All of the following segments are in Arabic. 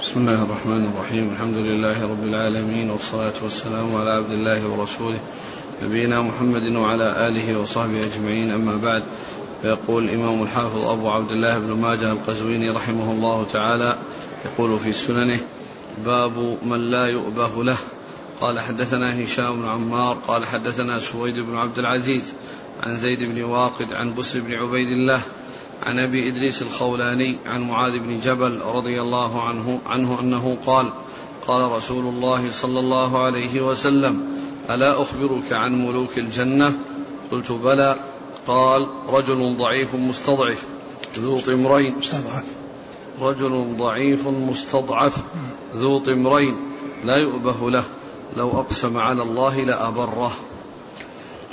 بسم الله الرحمن الرحيم. الحمد لله رب العالمين والصلاة والسلام على عبد الله ورسوله نبينا محمد وعلى آله وصحبه أجمعين. أما بعد فيقول الإمام الحافظ أبو عبد الله بن ماجه القزويني رحمه الله تعالى يقول في سننه باب من لا يؤبه له قال حدثنا هشام بن عمار قال حدثنا سويد بن عبد العزيز عن زيد بن واقد عن بسر بن عبيد الله عن أبي إدريس الخولاني عن معاذ بن جبل رضي الله عنه عنه أنه قال قال رسول الله صلى الله عليه وسلم ألا أخبرك عن ملوك الجنة؟ قلت بلى. قال رجل ضعيف مستضعف ذو طمرين. مستضعف. رجل ضعيف مستضعف ذو طمرين لا يؤبه له لو اقسم على الله لأبره.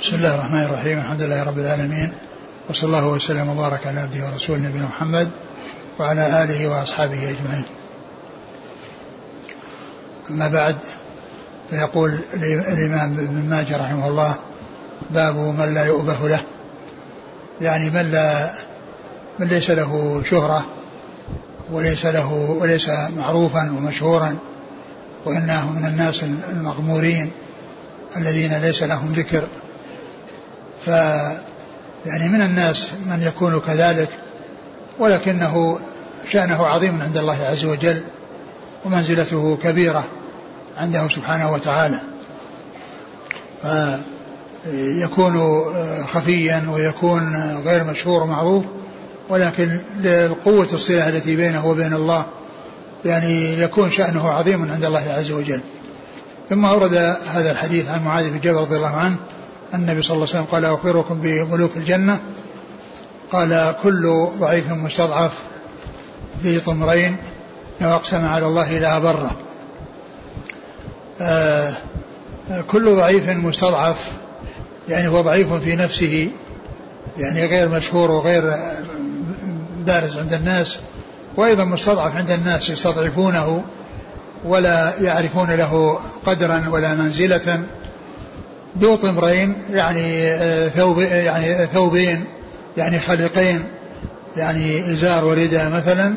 بسم الله الرحمن الرحيم الحمد لله رب العالمين وصلى الله وسلم وبارك على عبده ورسوله نبينا محمد وعلى آله وأصحابه أجمعين. أما بعد فيقول الإمام ابن ماجه رحمه الله باب من لا يؤبه له يعني من لا من ليس له شهرة وليس له وليس معروفا ومشهورا وإنه من الناس المغمورين الذين ليس لهم ذكر ف يعني من الناس من يكون كذلك ولكنه شأنه عظيم عند الله عز وجل ومنزلته كبيرة عنده سبحانه وتعالى. فيكون خفيا ويكون غير مشهور ومعروف ولكن لقوة الصلة التي بينه وبين الله يعني يكون شأنه عظيم عند الله عز وجل. ثم أورد هذا الحديث عن معاذ بن جبل رضي الله عنه النبي صلى الله عليه وسلم قال أخبركم بملوك الجنة. قال كل ضعيف مستضعف ذي طمرين لو أقسم على الله لأبره آه كل ضعيف مستضعف يعني هو ضعيف في نفسه يعني غير مشهور وغير بارز عند الناس وأيضا مستضعف عند الناس يستضعفونه ولا يعرفون له قدرا ولا منزلة. ذو طمرين يعني ثوب يعني ثوبين يعني خليقين يعني إزار ورداء مثلا.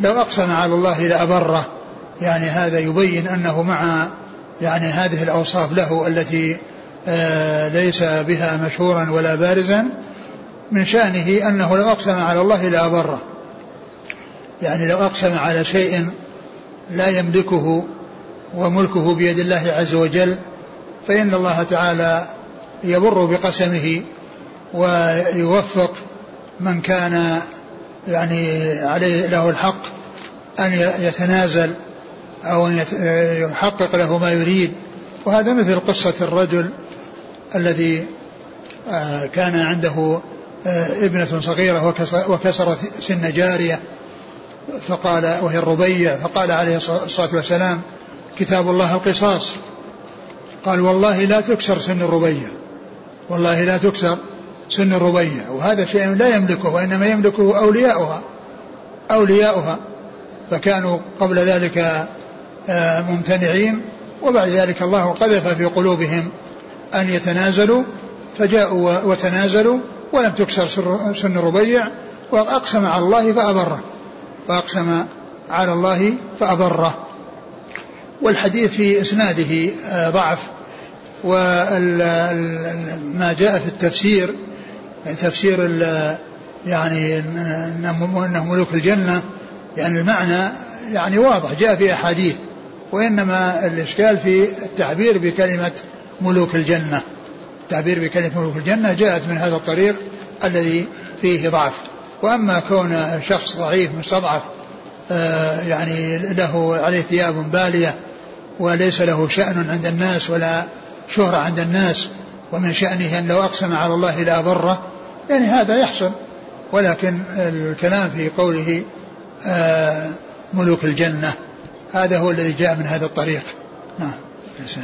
لو أقسم على الله لأبره يعني هذا يبين أنه مع يعني هذه الأوصاف له التي ليس بها مشهورا ولا بارزا من شأنه أنه لو أقسم على الله لأبره. يعني لو أقسم على شيء لا يملكه وملكه بيد الله عز وجل فإن الله تعالى يبر بقسمه ويوفق من كان يعني عليه له الحق أن يتنازل أو أن يحقق له ما يريد. وهذا مثل قصة الرجل الذي كان عنده ابنة صغيرة وكسرت سن جارية فقال وهي الربيع فقال عليه الصلاة والسلام كتاب الله القصاص. قال والله لا تكسر سن الربيع. والله لا تكسر سن الربيع. وهذا شيء لا يملكه وإنما يملكه أولياؤها أولياؤها. فكانوا قبل ذلك ممتنعين. وبعد ذلك الله قذف في قلوبهم أن يتنازلوا. فجاءوا وتنازلوا ولم تكسر سن الربيع. وأقسم على الله فأبره. وأقسم على الله فأبره. والحديث في إسناده ضعف. وما جاء في التفسير تفسير يعني إنه ملوك الجنة يعني المعنى يعني واضح جاء في أحاديث وإنما الإشكال في التعبير بكلمة ملوك الجنة. التعبير بكلمة ملوك الجنة جاءت من هذا الطريق الذي فيه ضعف. وأما كون شخص ضعيف مستضعف يعني له عليه ثياب بالية وليس له شأن عند الناس ولا شهرة عند الناس ومن شأنه أن لو أقسم على الله لا بره يعني هذا يحصل. ولكن الكلام في قوله آه ملوك الجنة هذا هو الذي جاء من هذا الطريق. نعم.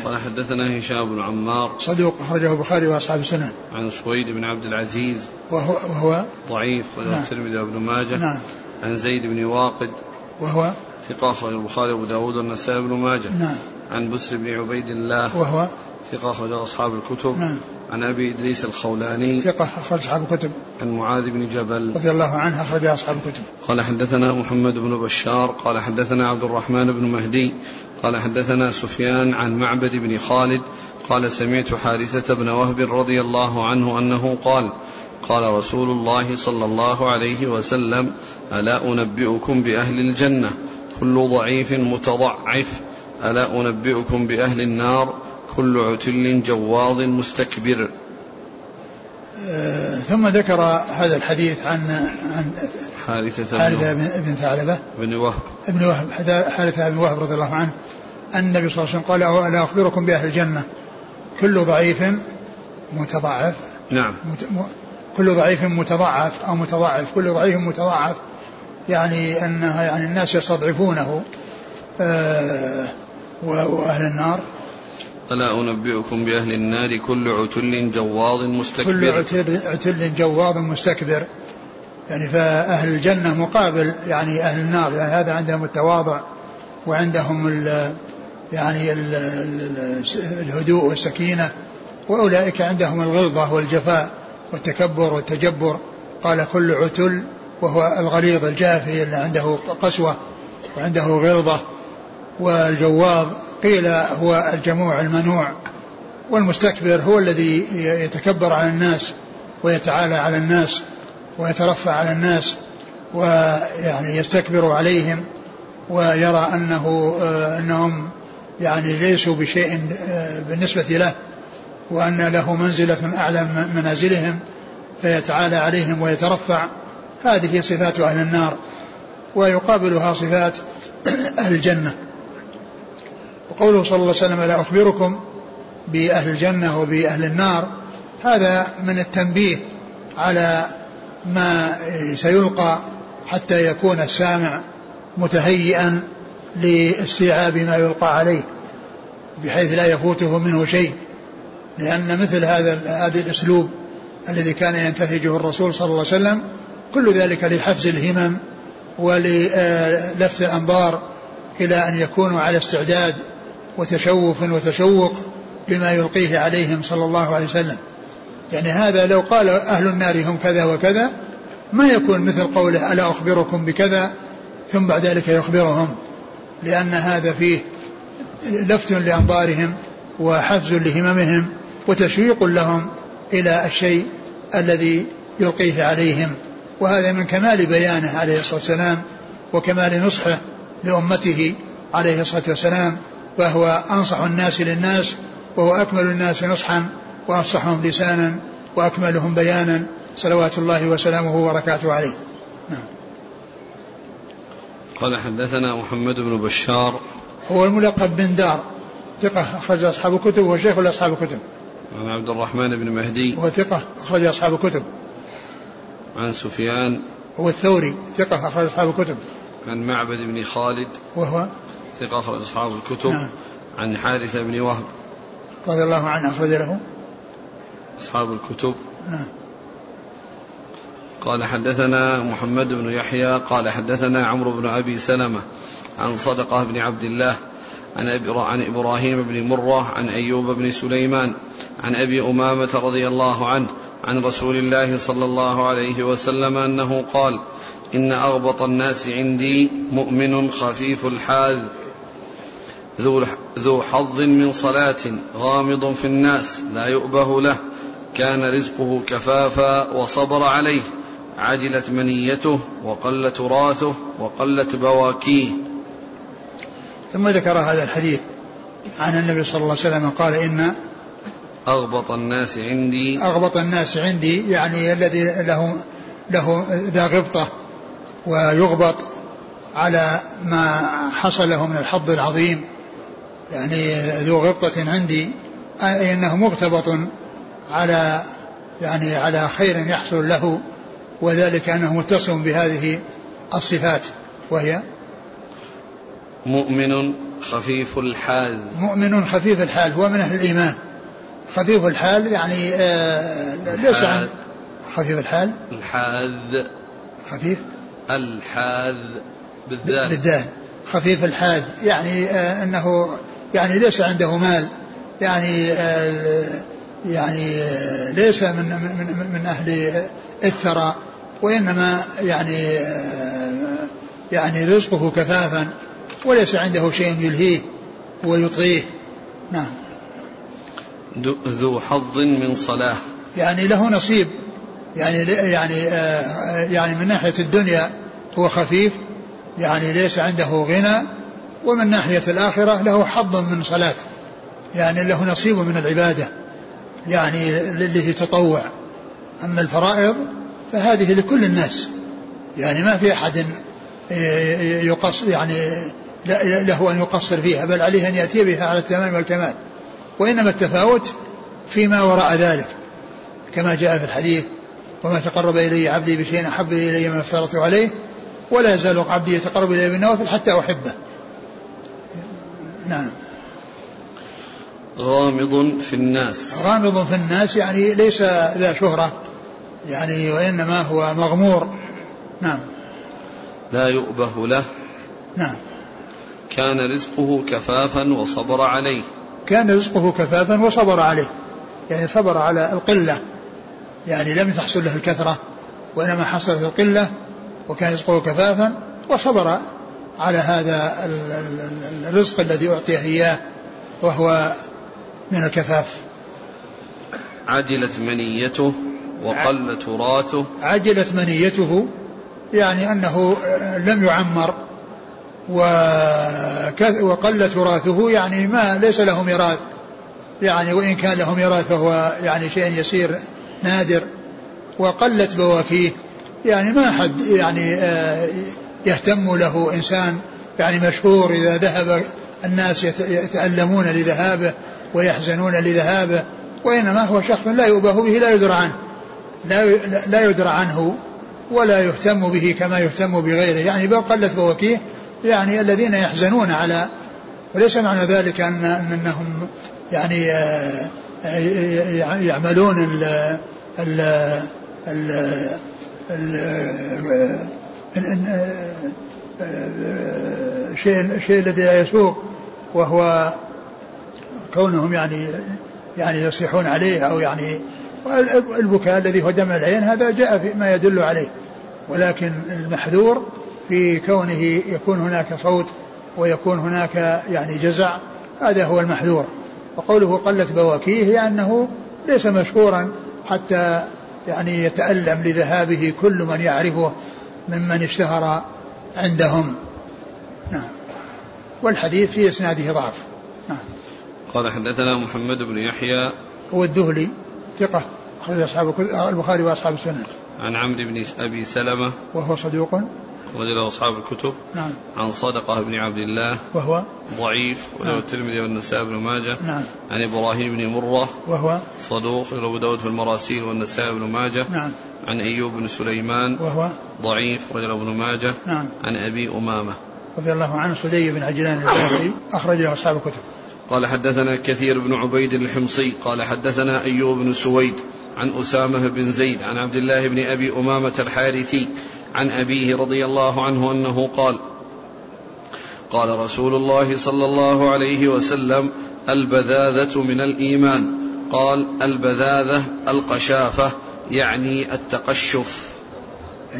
قال حدثنا هشام بن عمار. صدوق أخرجه البخاري وأصحاب السنن. عن سويد بن عبد العزيز. وهو, وهو؟ ضعيف وله الترمذي وابن ماجه. نعم. عن زيد بن واقد. وهو؟ ثقة أخرج البخاري وأبو داود والنسائي بن ماجه. نعم. عن بسر بن عبيد الله. وهو؟ ثقة أخرج أصحاب الكتب. نعم. عن أبي إدريس الخولاني. ثقة أخرج أصحاب الكتب. عن معاذ بن جبل. رضي الله عنه أخرج أصحاب الكتب. قال حدثنا محمد بن بشار. قال حدثنا عبد الرحمن بن مهدي. قال حدثنا سفيان عن معبد بن خالد. قال سمعت حارثة بن وهب رضي الله عنه أنه قال قال رسول الله صلى الله عليه وسلم ألا أنبئكم بأهل الجنة؟ كل ضعيف متضعف. ألا أنبئكم بأهل النار؟ كل عتل جواظ مستكبر. آه ثم ذكر هذا الحديث عن عن حارثة حارثة بن ثعلبة. بن وهب. ابن وهب حارثة بن وهب رضي الله عنه أن النبي صلى الله عليه وسلم قال ألا أخبركم بأهل الجنة. كل ضعيف متضعف. نعم. مت... م... كل ضعيف متضعف أو متضعف. كل ضعيف متضعف يعني أنها يعني الناس يستضعفونه آه وأهل النار. ألا أنبئكم بأهل النار كل عتل جواظ مستكبر. كل عتل, عتل جواظ مستكبر. يعني فأهل الجنة مقابل يعني أهل النار. يعني هذا عندهم التواضع وعندهم ال يعني ال الهدوء والسكينة. وأولئك عندهم الغلظة والجفاء والتكبر والتجبر. قال كل عتل وهو الغليظ الجافي اللي عنده قسوة وعنده غلظة والجواظ قيل هو الجموع المنوع والمستكبر هو الذي يتكبر على الناس ويتعالى على الناس ويترفع على الناس ويعني يستكبر عليهم ويرى أنه أنهم يعني ليسوا بشيء بالنسبة له وأن له منزلة أعلى من منازلهم فيتعالى عليهم ويترفع. هذه صفات أهل النار ويقابلها صفات أهل الجنة. وقوله صلى الله عليه وسلم لا أخبركم بأهل الجنة وبأهل النار هذا من التنبيه على ما سيلقى حتى يكون السامع متهيئا لاستيعاب ما يلقى عليه بحيث لا يفوته منه شيء لأن مثل هذا هذا الأسلوب الذي كان ينتهجه الرسول صلى الله عليه وسلم كل ذلك لحفز الهمم وللفت الأنظار إلى أن يكونوا على استعداد وتشوف وتشوق لما يلقيه عليهم صلى الله عليه وسلم. يعني هذا لو قال أهل النار هم كذا وكذا ما يكون مثل قوله ألا أخبركم بكذا ثم بعد ذلك يخبرهم لأن هذا فيه لفت لأنظارهم وحفز لهممهم وتشويق لهم إلى الشيء الذي يلقيه عليهم. وهذا من كمال بيانه عليه الصلاة والسلام وكمال نصحه لأمته عليه الصلاة والسلام. فهو أنصح الناس للناس وهو أكمل الناس نصحا وأفصحهم لسانا وأكملهم بيانا. صلوات الله وسلامه وبركاته عليه. نعم. قال حدثنا محمد بن بشار. هو الملقب بن دار. ثقة أخرج أصحاب الكتب وهو شيخ لأصحاب الكتب. عن عبد الرحمن بن مهدي. وهو ثقة أخرج أصحاب الكتب. عن سفيان. هو الثوري ثقة أخرج أصحاب الكتب. عن معبد بن خالد. وهو ثقة أخرج أصحاب الكتب نعم. عن حارثة بن وهب. رضي الله عنه أخرج له. أصحاب الكتب. نعم. قال حدثنا محمد بن يحيى قال حدثنا عمرو بن أبي سلمة عن صدقة بن عبد الله عن, عن إبراهيم بن مرة عن أيوب بن سليمان عن أبي أمامة رضي الله عنه عن رسول الله صلى الله عليه وسلم أنه قال إن أغبط الناس عندي مؤمن خفيف الحاذ ذو حظ من صلاة غامض في الناس لا يؤبه له. كان رزقه كفافا وصبر عليه. عجلت منيته وقل تراثه وقلت بواكيه. ثم ذكر هذا الحديث عن النبي صلى الله عليه وسلم قال إن أغبط الناس عندي. أغبط الناس عندي يعني الذي له له ذا غبطة ويغبط على ما حصل له من الحظ العظيم. يعني ذو غبطة عندي أنه مغتبط على يعني على خير يحصل له وذلك أنه متصف بهذه الصفات وهي مؤمن خفيف الحال. مؤمن خفيف الحال هو من أهل الإيمان. خفيف الحال يعني آه ليس عند خفيف الحال؟ الحاذ. خفيف؟ الحاذ بالذات بالذات خفيف الحاذ يعني آه أنه يعني ليس عنده مال يعني يعني ليس من من من أهل الثرى وإنما يعني يعني رزقه كفافا وليس عنده شيء يلهيه ويطغيه. نعم. ذو حظ من صلاة. يعني له نصيب. يعني يعني يعني من ناحية الدنيا هو خفيف يعني ليس عنده غنى ومن ناحية الآخرة له حظ من صلاة. يعني له نصيب من العبادة. يعني اللي تطوع. أما الفرائض فهذه لكل الناس. يعني ما في أحد يقص يعني له أن يقصر فيها بل عليه أن يأتي بها على التمام والكمال. وإنما التفاوت فيما وراء ذلك. كما جاء في الحديث وما تقرب إلي عبدي بشيء أحب إلي ما افترضت عليه ولا يزال عبدي يتقرب إلي بالنوافل حتى أحبه. نعم. غامض في الناس. غامض في الناس يعني ليس ذا شهرة يعني وإنما هو مغمور. نعم. لا يؤبه له. نعم. كان رزقه كفافا وصبر عليه. كان رزقه كفافا وصبر عليه. يعني صبر على القلة. يعني لم تحصل له الكثرة وإنما حصلت القلة وكان رزقه كفافا وصبر على هذا الرزق الذي أعطيه إياه وهو من الكفاف. عجلت منيته وقل تراثه عجلت منيته يعني أنه لم يعمر وقل تراثه يعني ما ليس له ميراث. يعني وإن كان له ميراث فهو يعني شيء يسير نادر. وقلت بواكيه يعني ما حد يعني آه، يهتم له إنسان يعني مشهور إذا ذهب الناس يتألمون لذهابه ويحزنون لذهابه وإنما هو شخص لا يؤبه به لا يدرى عنه. لا لا يدرى عنه ولا يهتم به كما يهتم بغيره. يعني قلت بواكيه يعني الذين يحزنون على وليس معنى ذلك أن أنهم يعني آه، آه، يعملون ال ال ال الشيء الشيء الذي لا يسوق وهو كونهم يعني يعني يصيحون عليه أو يعني البكاء الذي هو دمع العين هذا جاء في ما يدل عليه. ولكن المحذور في كونه يكون هناك صوت ويكون هناك يعني جزع هذا هو المحذور. وقوله قلت بواكيه هي أنه ليس مشهورا حتى يعني يتألم لذهابه كل من يعرفه. ممن اشتهر عندهم. نعم. والحديث في إسناده ضعف. نعم. قال حدثنا محمد بن يحيى. هو الدهلي ثقة أخرج أصحاب البخاري وأصحاب السنن عن عمرو بن أبي سلمة. وهو صدوق. أخرج له أصحاب الكتب نعم. عن صدقة بن عبد الله وهو ضعيف وله نعم. الترمذي والنسائي بن ماجه. نعم. عن إبراهيم بن مرة وهو صدوق له أبو داود في المراسيل والنسائي بن ماجه. نعم. عن أيوب بن سليمان وهو ضعيف رجل ابن ماجه. نعم. عن أبي أمامة. رضي الله عنه سدي بن عجلان أخرجه أصحاب الكتب. قال حدثنا كثير بن عبيد الحمصي. قال حدثنا أيوب بن سويد. عن أسامة بن زيد عن عبد الله بن أبي أمامة الحارثي عن أبيه رضي الله عنه أنه قال قال رسول الله صلى الله عليه وسلم البذاذة من الإيمان. قال البذاذة القشافة يعني التقشف.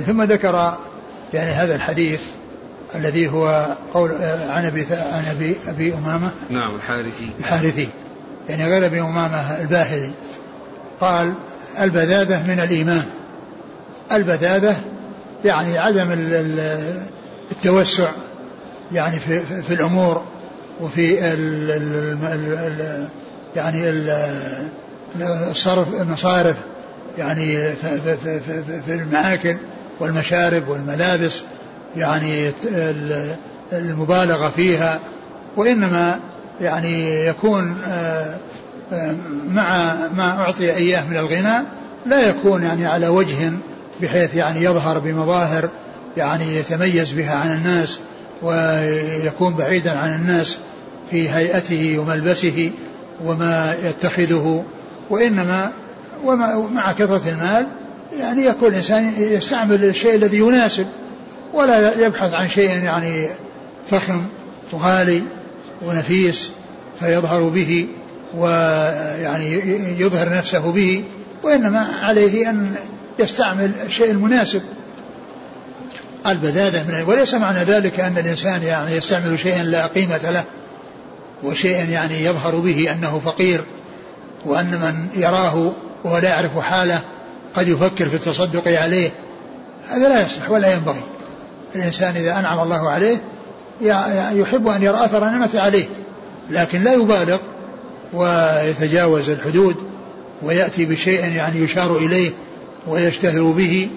ثم ذكر يعني هذا الحديث الذي هو قول عن أبي عن أبي أبي أمامة. نعم الحارثي. الحارثي. يعني غير أبي أمامة الباهلي. قال البذاذة من الإيمان. البذاذة يعني عدم التوسع يعني في, في الأمور وفي ال ال يعني الصرف المصارف يعني في, في, في المآكل والمشارب والملابس يعني المبالغة فيها وإنما يعني يكون آه، مع ما أعطي إياه من الغنى لا يكون يعني على وجه بحيث يعني يظهر بمظاهر يعني يتميز بها عن الناس ويكون بعيدا عن الناس في هيئته وملبسه وما يتخذه وإنما ومع كثرة المال يعني يكون الإنسان يستعمل الشيء الذي يناسب ولا يبحث عن شيء يعني فخم وغالي ونفيس فيظهر به ويعني يظهر نفسه به وإنما عليه أن يستعمل الشيء المناسب. البذاذة من وليس معنى ذلك أن الإنسان يعني يستعمل شيئا لا قيمة له وشيئا يعني يظهر به أنه فقير وأن من يراه وهو لا يعرف حاله قد يفكر في التصدق عليه. هذا لا يصلح ولا ينبغي. الإنسان إذا أنعم الله عليه يحب أن يرى أثر النعمة عليه لكن لا يبالغ ويتجاوز الحدود ويأتي بشيء يعني يشار إليه ويشتهر به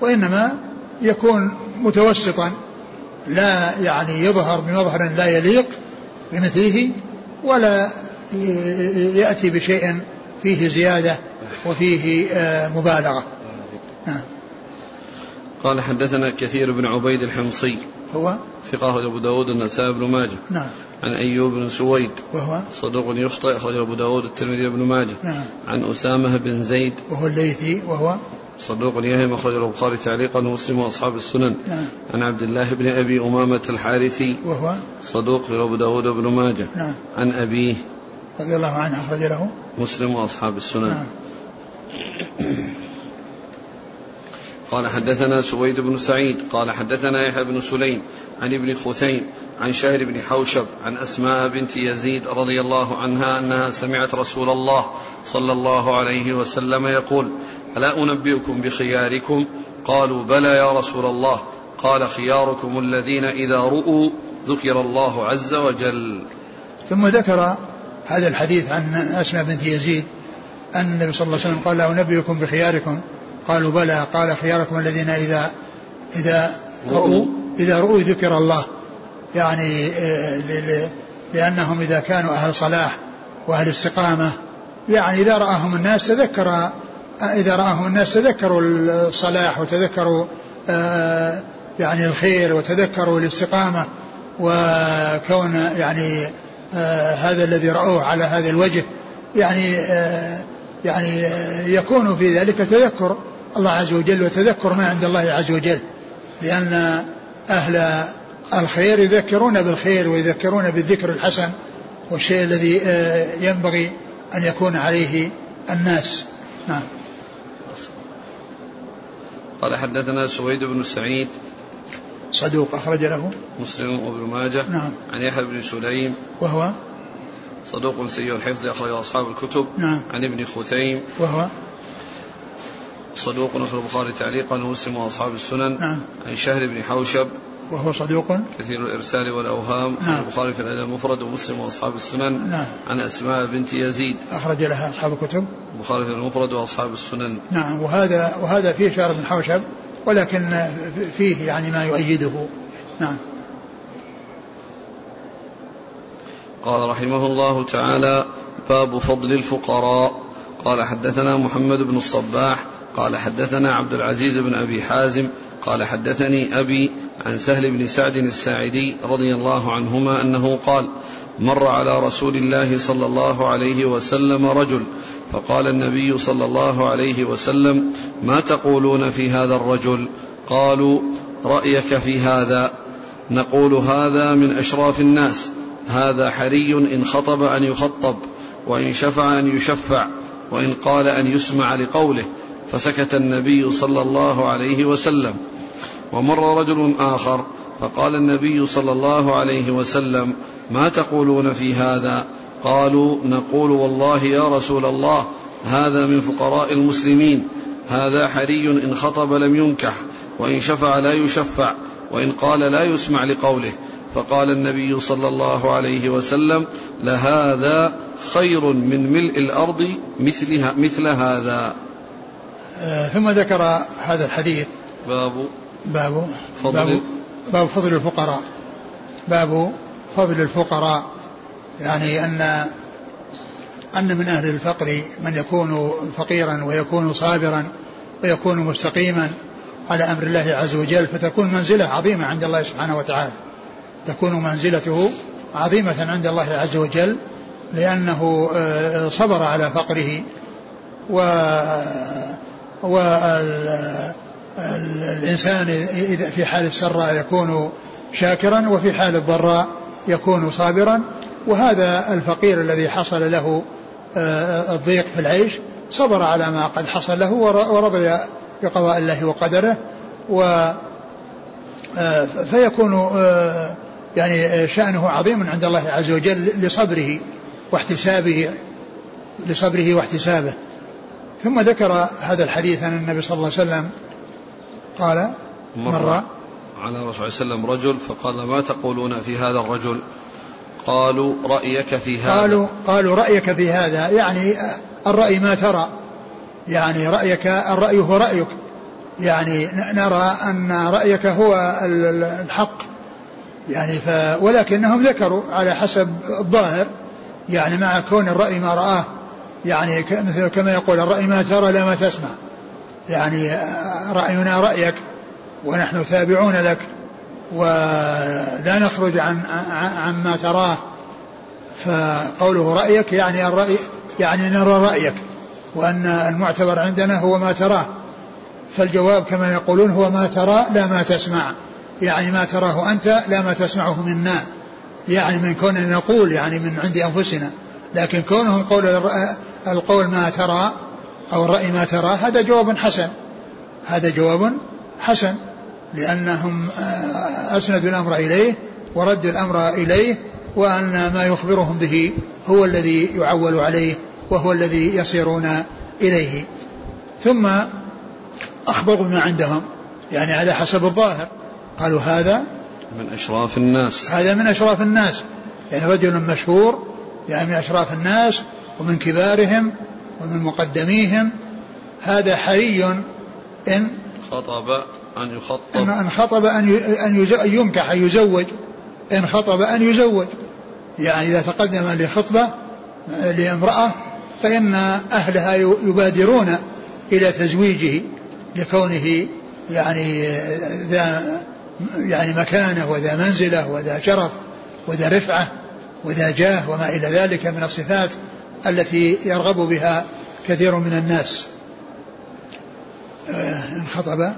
وإنما يكون متوسطا لا يعني يظهر بمظهر لا يليق بمثله ولا يأتي بشيء فيه زيادة وفيه آه، مبالغة. نعم. قال حدثنا كثير بن عبيد الحمصي. هو؟ ثقة أبو داود النسائي بن ماجه. نعم. عن أيوب بن سويد. وهو؟ صدوق يخطئ أخرج أبو داود الترمذي بن ماجه. نعم. عن أسامة بن زيد. وهو الليثي وهو؟ صدوق يهم أخرج البخاري تعليقا ومسلم وأصحاب السنن. نعم. عن عبد الله بن أبي أمامة الحارثي. وهو؟ صدوق أبو داود بن ماجه. نعم. عن أبيه. رضي الله عنه أخرج له؟ مسلم وأصحاب السنن. نعم. قال حدثنا سويد بن سعيد قال حدثنا يحيى بن سليم عن ابن خثيم عن شهر بن حوشب عن أسماء بنت يزيد رضي الله عنها أنها سمعت رسول الله صلى الله عليه وسلم يقول ألا أنبئكم بخياركم؟ قالوا بلى يا رسول الله. قال خياركم الذين إذا رؤوا ذكر الله عز وجل. ثم ذكر هذا الحديث عن أسماء بنت يزيد أن النبي صلى الله عليه وسلم قال لا أنبئكم بخياركم؟ قالوا بلى قال خياركم الذين إذا إذا رؤوا إذا رؤوا ذكر الله. يعني آه، لأنهم إذا كانوا أهل صلاح وأهل استقامة يعني إذا رآهم الناس تذكر إذا رآهم الناس تذكروا الصلاح وتذكروا آه، يعني الخير وتذكروا الاستقامة وكون يعني آه، هذا الذي رأوه على هذا الوجه يعني يعني يكون في ذلك تذكر. الله عز وجل وتذكر ما عند الله عز وجل لأن أهل الخير يذكرون بالخير ويذكرون بالذكر الحسن والشيء الذي آه، ينبغي أن يكون عليه الناس. نعم. قال حدثنا سويد بن سعيد صدوق أخرج له. مسلم وابن ماجه. نعم. عن يحيى بن سليم وهو؟ صدوق سيء الحفظ أخرج أصحاب الكتب. نعم. عن ابن خثيم وهو؟ صدوق أخرج البخاري تعليقا ومسلم وأصحاب السنن. نعم. عن شهر بن حوشب. وهو صدوق. كثير الإرسال والأوهام. نعم. البخاري في الأدب المفرد ومسلم وأصحاب السنن. نعم. عن أسماء بنت يزيد. أخرج لها أصحاب الكتب. البخاري في المفرد وأصحاب السنن. نعم. وهذا وهذا فيه شهر بن حوشب ولكن فيه يعني ما يؤيده. نعم. قال رحمه الله تعالى باب فضل الفقراء. قال حدثنا محمد بن الصباح قال حدثنا عبد العزيز بن أبي حازم قال حدثني أبي عن سهل بن سعد الساعدي رضي الله عنهما أنه قال مر على رسول الله صلى الله عليه وسلم رجل فقال النبي صلى الله عليه وسلم ما تقولون في هذا الرجل؟ قالوا رأيك في هذا. نقول هذا من أشراف الناس. هذا حري إن خطب أن يخطب وإن شفع أن يشفع وإن قال أن يسمع لقوله. فسكت النبي صلى الله عليه وسلم. ومر رجل آخر فقال النبي صلى الله عليه وسلم ما تقولون في هذا؟ قالوا نقول والله يا رسول الله هذا من فقراء المسلمين هذا حري إن خطب لم ينكح وإن شفع لا يشفع وإن قال لا يسمع لقوله. فقال النبي صلى الله عليه وسلم لهذا خير من ملء الأرض مثلها مثل هذا. ثم ذكر هذا الحديث. باب باب فضل باب, باب فضل الفقراء. باب فضل الفقراء. يعني أن أن من أهل الفقر من يكون فقيرا ويكون صابرا ويكون مستقيما على أمر الله عز وجل فتكون منزلة عظيمة عند الله سبحانه وتعالى. تكون منزلته عظيمة عند الله عز وجل لأنه آه، صبر على فقره و والإنسان إذا في حال السراء يكون شاكرا وفي حال الضراء يكون صابرا. وهذا الفقير الذي حصل له آه، الضيق في العيش صبر على ما قد حصل له ورضي بقضاء الله وقدره. و آه، فيكون آه، يعني شأنه عظيم عند الله عز وجل لصبره واحتسابه لصبره واحتسابه. ثم ذكر هذا الحديث عن النبي صلى الله عليه وسلم قال مر, مر. على صلى الله عليه وسلم رجل فقال ما تقولون في هذا الرجل؟ قالوا رأيك في هذا. قالوا قالوا رأيك في هذا يعني الرأي ما ترى. يعني رأيك الرأي هو رأيك. يعني نرى أن رأيك هو الحق. يعني ف ولكنهم ذكروا على حسب الظاهر. يعني مع كون الرأي ما رآه. يعني مثل كما يقول الرأي ما ترى لا ما تسمع. يعني رأينا رأيك ونحن تابعون لك ولا نخرج عن عن ما تراه. فقوله رأيك يعني الرأي يعني نرى رأيك وأن المعتبر عندنا هو ما تراه. فالجواب كما يقولون هو ما ترى لا ما تسمع. يعني ما تراه أنت لا ما تسمعه منا. يعني من كوننا نقول يعني من عند أنفسنا. لكن كونهم قول القول ما ترى أو الرأي ما ترى هذا جواب حسن. هذا جواب حسن لأنهم آه، أسندوا الأمر إليه وردوا الأمر إليه وأن ما يخبرهم به هو الذي يعول عليه وهو الذي يصيرون إليه. ثم أخبروا ما عندهم يعني على حسب الظاهر. قالوا هذا من أشراف الناس. هذا من أشراف الناس. يعني رجل مشهور يعني من أشراف الناس ومن كبارهم ومن مقدميهم هذا حري إن خطب أن يخطب. إن خطب أن أن ينكح أن يزوج. إن خطب أن يزوج. يعني إذا تقدم لخطبة لامرأة فإن أهلها يبادرون إلى تزويجه لكونه يعني ذا يعني مكانه وذا منزله وذا شرف وذا رفعة. وذا جاه وما إلى ذلك من الصفات التي يرغب بها كثير من الناس. آه، إن خطب أن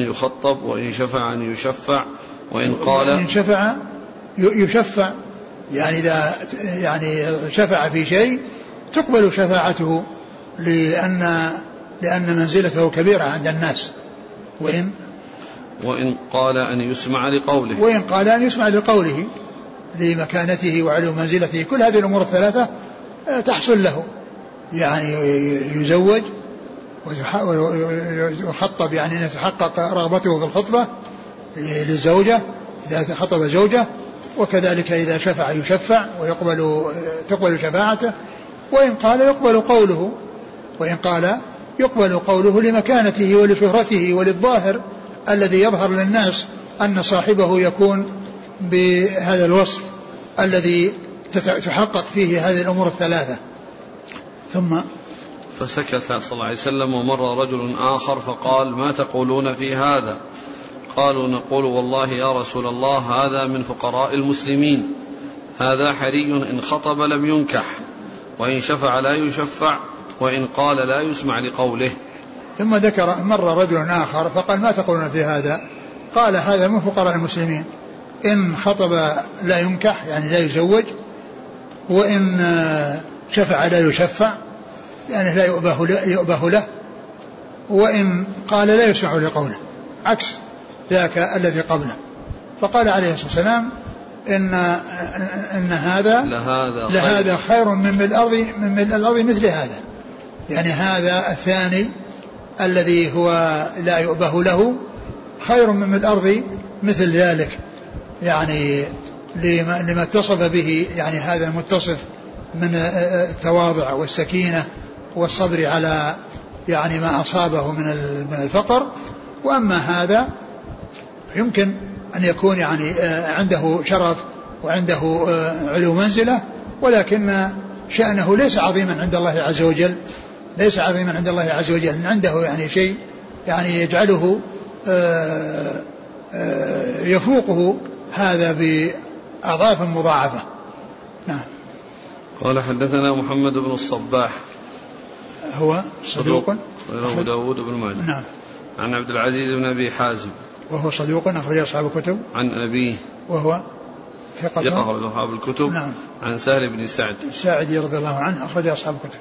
يخطب وإن شفع أن يشفع وإن قال إن شفع يشفع. يعني إذا يعني شفع في شيء تقبل شفاعته لأن لأن منزلته كبيرة عند الناس. وإن وإن قال أن يسمع لقوله. وإن قال أن يسمع لقوله. لمكانته وعلو منزلته. كل هذه الأمور الثلاثة آه، تحصل له. يعني يزوج ويخطب يعني أن يتحقق رغبته في الخطبة للزوجة إذا خطب زوجة وكذلك إذا شفع يشفع ويقبل تقبل شفاعته. وإن قال يقبل قوله وإن قال يقبل قوله لمكانته ولشهرته وللظاهر الذي يظهر للناس أن صاحبه يكون بهذا الوصف الذي تحقق فيه هذه الأمور الثلاثة. ثم فسكت صلى الله عليه وسلم ومر رجل آخر فقال ما تقولون في هذا؟ قالوا نقول والله يا رسول الله هذا من فقراء المسلمين. هذا حري إن خطب لم ينكح وإن شفع لا يشفع وإن قال لا يسمع لقوله. ثم ذكر مر رجل آخر فقال ما تقولون في هذا؟ قال هذا من فقراء المسلمين. إن خطب لا ينكح يعني لا يزوج وإن شفع لا يشفع يعني لا يؤبه له, يؤبه له وإن قال لا يسمع لقوله عكس ذاك الذي قبله. فقال عليه الصلاة والسلام إن إن هذا لهذا خير, لهذا خير من ملء الأرض من ملء الأرض مثل هذا. يعني هذا الثاني الذي هو لا يؤبه له خير من الأرض مثل ذلك. يعني لما, اتصف به يعني هذا المتصف من التواضع والسكينة والصبر على يعني ما أصابه من من الفقر. وأما هذا يمكن أن يكون يعني آه، عنده شرف وعنده آه، علو منزلة ولكن شأنه ليس عظيما عند الله عز وجل ليس عظيما عند الله عز وجل عنده يعني شيء يعني يجعله آه، يفوقه هذا بأضعاف مضاعفة. نعم. قال حدثنا محمد بن الصباح. هو صدوق؟ له داود بن ماجه. نعم. عن عبد العزيز بن أبي حازم. وهو صدوق أخرج أصحاب الكتب؟ عن أبيه. وهو ثقة؟ أخرج أصحاب الكتب. نعم. عن سهل بن سعد. الساعدي رضي الله عنه أخرج أصحاب الكتب.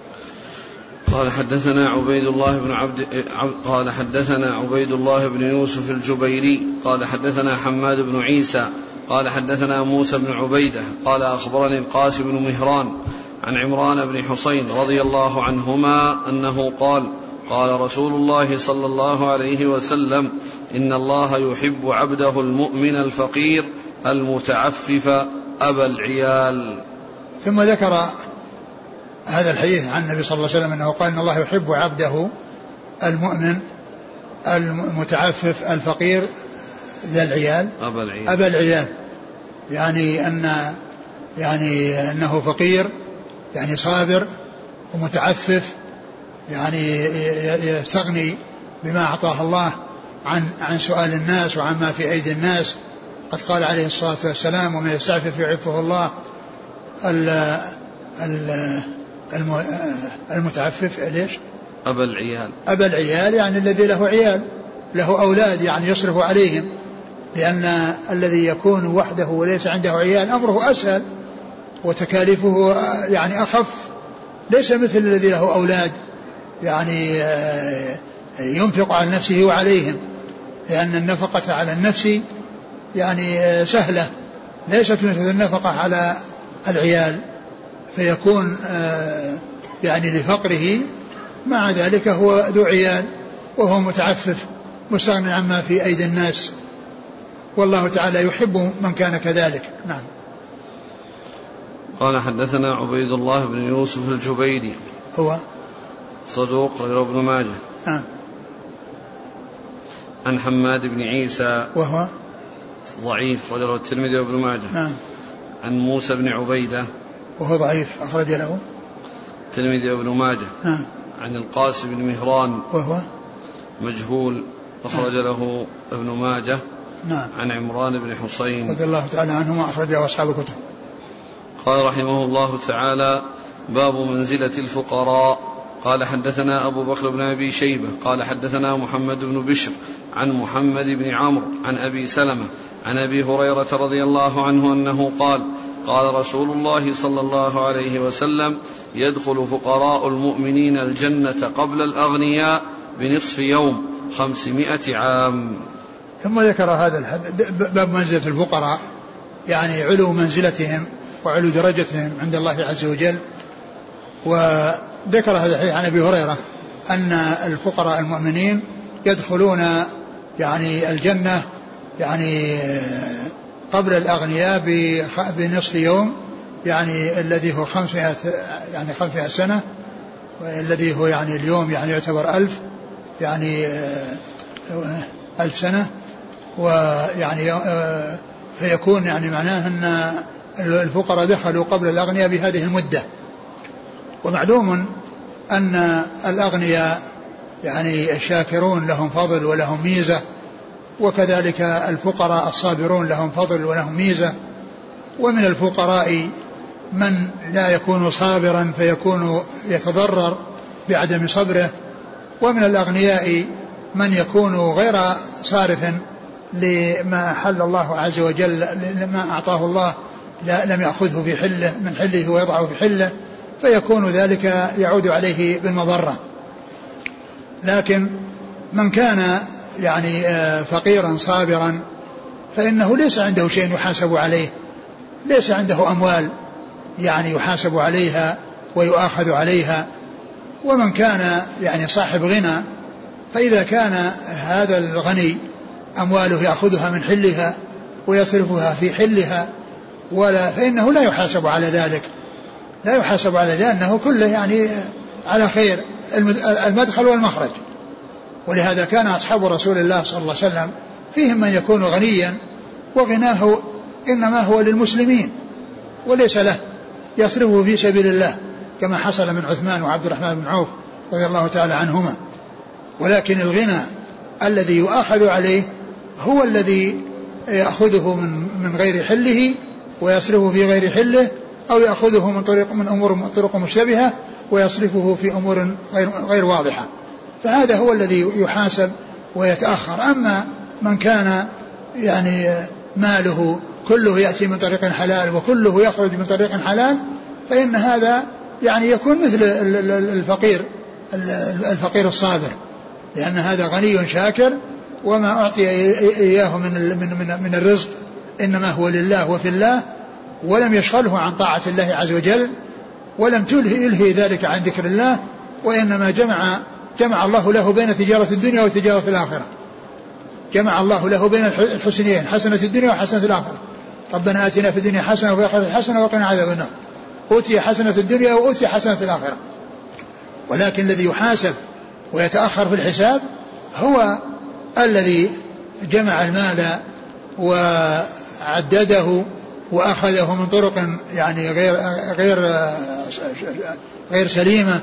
قال حدثنا عبيد الله بن عبد قال حدثنا عبيد الله بن يوسف الجبيري قال حدثنا حماد بن عيسى قال حدثنا موسى بن عبيدة قال أخبرني القاسم بن مهران عن عمران بن حسين رضي الله عنهما أنه قال قال رسول الله صلى الله عليه وسلم إن الله يحب عبده المؤمن الفقير المتعفف أبا العيال. ثم ذكر هذا الحديث عن النبي صلى الله عليه وسلم أنه قال إن الله يحب عبده المؤمن المتعفف الفقير ذا العيال. أبا العيال. أبا العيال. يعني أن يعني أنه فقير يعني صابر ومتعفف يعني يستغني بما أعطاه الله عن عن سؤال الناس وعن ما في أيدي الناس. قد قال عليه الصلاة والسلام ومن يستعفف يعفه الله. ال ال المتعفف ليش؟ أبا العيال. أبا العيال يعني الذي له عيال له أولاد يعني يصرف عليهم لأن الذي يكون وحده وليس عنده عيال أمره أسهل وتكاليفه يعني أخف. ليس مثل الذي له أولاد يعني آه، ينفق على نفسه وعليهم لأن النفقة على النفس يعني آه، سهلة. ليست مثل النفقة على العيال. فيكون آه، يعني لفقره مع ذلك هو ذو عيال وهو متعفف مستغني عما في أيدي الناس. والله تعالى يحب من كان كذلك. نعم. قال حدثنا عبيد الله بن يوسف الجبيدي. هو؟ صدوق غير ابن ماجه. نعم. عن حماد بن عيسى. وهو؟ ضعيف رجله الترمذي وابن ماجه. نعم. عن موسى بن عبيدة. وهو ضعيف أخرج له. الترمذي وابن ماجه. نعم. عن القاسم بن مهران. وهو؟ مجهول. أخرج نعم. له ابن ماجه. نعم. عن عمران بن حسين. رضي الله تعالى عنهما أخرجه أصحاب الكتب. قال رحمه الله تعالى باب منزلة الفقراء. قال حدثنا أبو بكر بن أبي شيبة. قال حدثنا محمد بن بشر عن محمد بن عمرو عن أبي سلمة عن أبي هريرة رضي الله عنه أنه قال قال رسول الله صلى الله عليه وسلم يدخل فقراء المؤمنين الجنة قبل الأغنياء بنصف يوم خمسمائة عام. ثم ذكر هذا باب منزلة الفقراء يعني علو منزلتهم وعلو درجتهم عند الله عز وجل. وذكر هذا الحديث عن أبي هريرة أن الفقراء المؤمنين يدخلون يعني الجنة يعني قبل الأغنياء بنصف يوم يعني الذي هو 500 يعني 500 سنة الذي هو يعني اليوم يعني يعتبر ألف يعني ألف سنة. ويعني آه، فيكون يعني معناه أن الفقراء دخلوا قبل الأغنياء بهذه المدة. ومعلوم أن الأغنياء يعني الشاكرون لهم فضل ولهم ميزة. وكذلك الفقراء الصابرون لهم فضل ولهم ميزة. ومن الفقراء من لا يكون صابرا فيكون يتضرر بعدم صبره. ومن الأغنياء من يكون غير صارف لما أحل الله عز وجل لما أعطاه الله لا لم يأخذه في حله من حله ويضعه في حله فيكون ذلك يعود عليه بالمضرة. لكن من كان يعني آه، فقيرا صابرا فإنه ليس عنده شيء يحاسب عليه. ليس عنده أموال يعني يحاسب عليها ويؤاخذ عليها. ومن كان يعني صاحب غنى فإذا كان هذا الغني أمواله يأخذها من حلها ويصرفها في حلها ولا فإنه لا يحاسب على ذلك. لا يحاسب على ذلك لأنه كله يعني على خير المدخل والمخرج. ولهذا كان أصحاب رسول الله صلى الله عليه وسلم فيهم من يكون غنيا وغناه إنما هو للمسلمين وليس له يصرفه في سبيل الله كما حصل من عثمان وعبد الرحمن بن عوف رضي الله تعالى عنهما. ولكن الغنى الذي يؤاخذ عليه هو الذي يأخذه من من غير حله ويصرفه في غير حله أو يأخذه من طريق من أمور طرق مشتبهة ويصرفه في أمور غير غير واضحة. فهذا هو الذي يحاسب ويتأخر. أما من كان يعني ماله كله يأتي من طريق حلال وكله يخرج من طريق حلال فإن هذا يعني يكون مثل الفقير الفقير الصابر لأن هذا غني شاكر وما أعطي إياه من من من, الرزق إنما هو لله وفي الله ولم يشغله عن طاعة الله عز وجل ولم تلهي ذلك عن ذكر الله وإنما جمع جمع الله له بين تجارة الدنيا وتجارة الآخرة. جمع الله له بين الحسنيين حسنة الدنيا وحسنة الآخرة. ربنا آتنا في الدنيا حسنة وفي الآخرة حسنة وقنا عذاب النار. أوتي حسنة الدنيا وأوتي حسنة الآخرة. ولكن الذي يحاسب ويتأخر في الحساب هو الذي جمع المال وعدده وأخذه من طرق يعني غير غير غير سليمة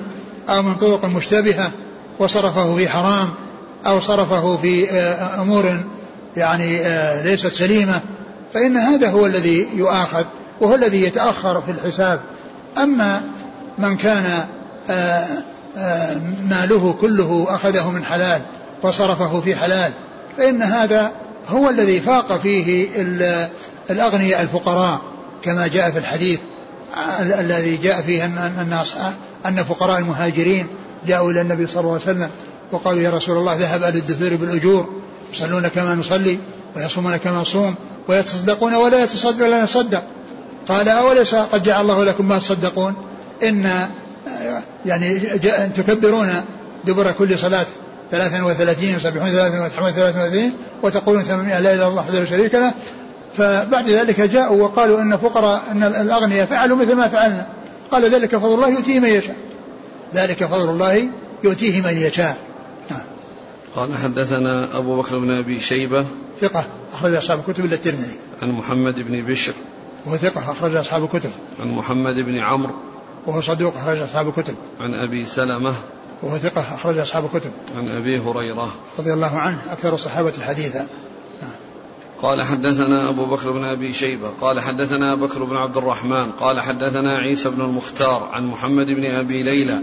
أو من طرق مشتبهة. وصرفه في حرام أو صرفه في أمور يعني ليست سليمة فإن هذا هو الذي يؤاخذ وهو الذي يتأخر في الحساب. أما من كان ماله كله أخذه من حلال وصرفه في حلال فإن هذا هو الذي فاق فيه الأغنياء الفقراء كما جاء في الحديث الذي جاء فيه أن أن فقراء المهاجرين جاءوا إلى النبي صلى الله عليه وسلم وقالوا يا رسول الله ذهب أهل الدثور بالأجور يصلون كما نصلي ويصومون كما نصوم ويتصدقون ولا يتصدق ولا نصدق. قال أوليس قد جعل الله لكم ما تصدقون؟ إن يعني تكبرون دبر كل صلاة ثلاثا وثلاثين وسبحون ثلاثا وتحمون ثلاثا وثلاثين وتقولون ثمانية لا إله إلا الله وحده لا شريك له. فبعد ذلك جاءوا وقالوا إن فقراء إن الأغنياء فعلوا مثل ما فعلنا. قال ذلك فضل الله يؤتيه من يشاء. ذلك فضل الله يؤتيه من يشاء. نعم. قال حدثنا أبو بكر بن أبي شيبة ثقة أخرج أصحاب الكتب الا الترمذي. عن محمد بن بشر. وهو ثقة أخرج أصحاب الكتب. عن محمد بن عمرو. وهو صدوق أخرج أصحاب الكتب. عن أبي سلمة. وهو ثقة أخرج أصحاب الكتب. عن أبي هريرة. رضي الله عنه أكثر الصحابة حديثا قال حدثنا أبو بكر بن أبي شيبة قال حدثنا بكر بن عبد الرحمن قال حدثنا عيسى بن المختار عن محمد بن أبي ليلى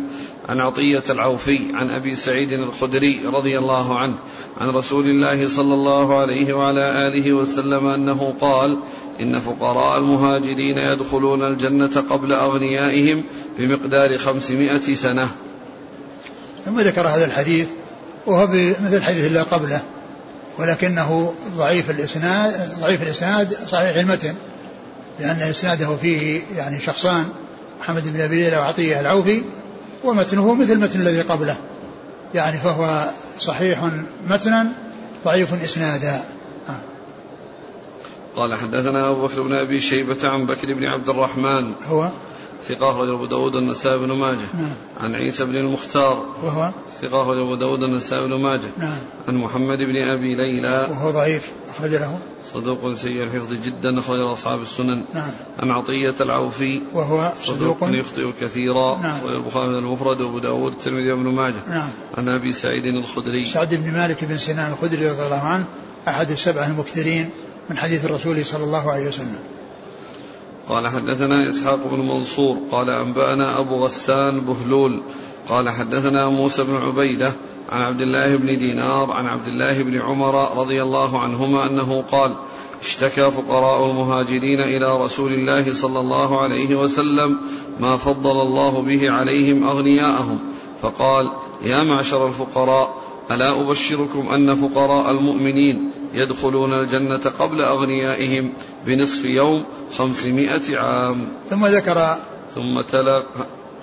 عن عطية العوفي عن أبي سعيد الخدري رضي الله عنه عن رسول الله صلى الله عليه وعلى آله وسلم أنه قال إن فقراء المهاجرين يدخلون الجنة قبل أغنيائهم بمقدار خمسمائة سنة. ثم ذكر هذا الحديث وهو بمثل الحديث اللي قبله. ولكنه ضعيف الاسناد ضعيف الإسناد صحيح المتن لأن إسناده فيه يعني شخصان محمد بن أبي ليلى وعطية العوفي ومتنه مثل المتن الذي قبله. يعني فهو صحيح متنا ضعيف إسنادا. قال حدثنا أبو بكر بن أبي شيبة عن بكر بن عبد الرحمن. هو؟ ثقة أخرج أبو داود النسائي بن ماجه. نعم. عن عيسى بن المختار. وهو؟ ثقة أخرج أبو داود النسائي بن ماجه. نعم. عن محمد بن أبي ليلى. وهو ضعيف أخرج له. صدوق سيء الحفظ جدا أخرج أصحاب السنن. نعم. عن عطية العوفي. وهو صدوق, صدوق؟ يخطئ كثيرا. نعم. أخرج البخاري المفرد وأبو داود الترمذي وابن ماجه. نعم. عن أبي سعيد الخدري. سعد بن مالك بن سنان الخدري رضي الله عنه أحد السبعة المكثرين من حديث الرسول صلى الله عليه وسلم. قال حدثنا إسحاق بن منصور قال أنبأنا أبو غسان بهلول قال حدثنا موسى بن عبيدة عن عبد الله بن دينار عن عبد الله بن عمر رضي الله عنهما أنه قال اشتكى فقراء المهاجرين إلى رسول الله صلى الله عليه وسلم ما فضل الله به عليهم أغنياءهم فقال يا معشر الفقراء ألا أبشركم أن فقراء المؤمنين يدخلون الجنة قبل أغنيائهم بنصف يوم خمسمائة عام ثم ذكر ثم تلا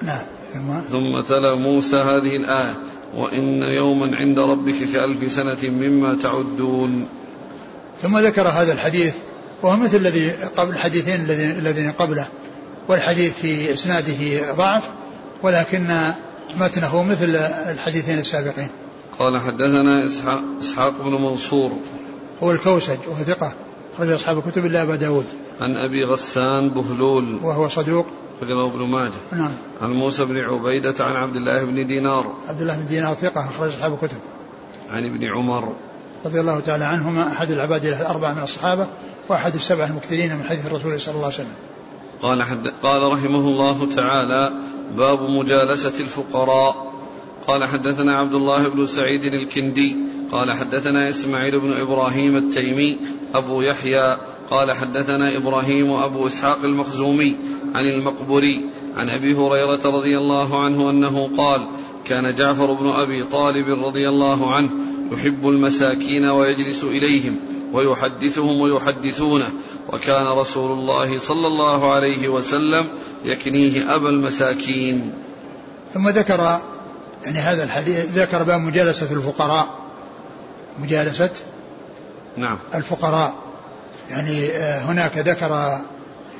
نعم ثم ثم تلا موسى هذه الآية وإن يوما عند ربك كألف سنة مما تعدون ثم ذكر هذا الحديث وهو مثل الذي قبل الحديثين الذين قبله والحديث في إسناده ضعف ولكن متنه مثل الحديثين السابقين. قال حدثنا إسحاق, إسحاق بن منصور هو الكوسج وهو ثقة أخرج أصحاب الكتب إلا أبا داود. عن أبي غسان بهلول وهو صدوق. أخرجه ابن ماجه. نعم. عن موسى بن عبيدة عن عبد الله بن دينار. عبد الله بن دينار ثقة أخرج أصحاب الكتب. عن ابن عمر. رضي الله تعالى عنهما أحد العباد الأربعة من الصحابة وأحد السبعة المكثرين من حديث الرسول صلى الله عليه وسلم. قال حد قال رحمه الله تعالى باب مجالسة الفقراء. قال حدثنا عبد الله بن سعيد الكندي قال حدثنا إسماعيل بن إبراهيم التيمي أبو يحيى قال حدثنا إبراهيم أبو إسحاق المخزومي عن المقبري عن أبي هريرة رضي الله عنه أنه قال كان جعفر بن أبي طالب رضي الله عنه يحب المساكين ويجلس إليهم ويحدثهم ويحدثونه وكان رسول الله صلى الله عليه وسلم يكنيه أبا المساكين. ثم ذكر يعني هذا الحديث ذكر باب مجالسة الفقراء. مجالسة نعم. الفقراء. يعني آه، هناك ذكر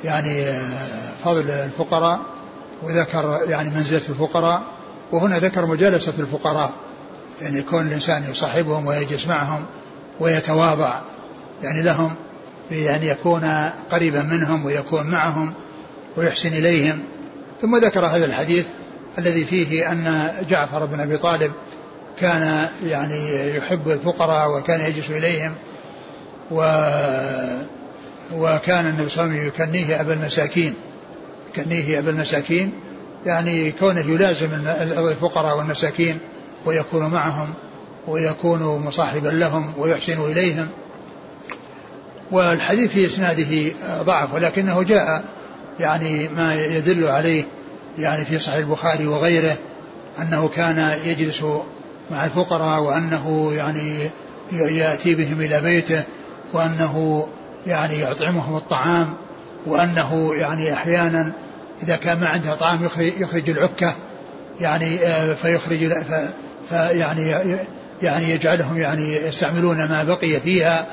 يعني آه، فضل الفقراء وذكر يعني منزلة الفقراء وهنا ذكر مجالسة الفقراء. يعني يكون الإنسان يصاحبهم ويجلس معهم ويتواضع. يعني لهم يعني يكون قريبا منهم ويكون معهم ويحسن إليهم. ثم ذكر هذا الحديث الذي فيه أن جعفر بن أبي طالب كان يعني يحب الفقراء وكان يجلس إليهم و وكان النبي صلى الله عليه وسلم يكنيه أبا المساكين. يكنيه أبا المساكين. يعني كونه يلازم الفقراء والمساكين ويكون معهم ويكون مصاحبا لهم ويحسن إليهم. والحديث في إسناده ضعف ولكنه جاء يعني ما يدل عليه يعني في صحيح البخاري وغيره أنه كان يجلس مع الفقراء وأنه يعني يأتي بهم إلى بيته وأنه يعني يطعمهم الطعام وأنه يعني أحيانا إذا كان ما عنده طعام يخرج, العكة يعني آه، فيخرج فيعني يعني يجعلهم يعني يستعملون ما بقي فيها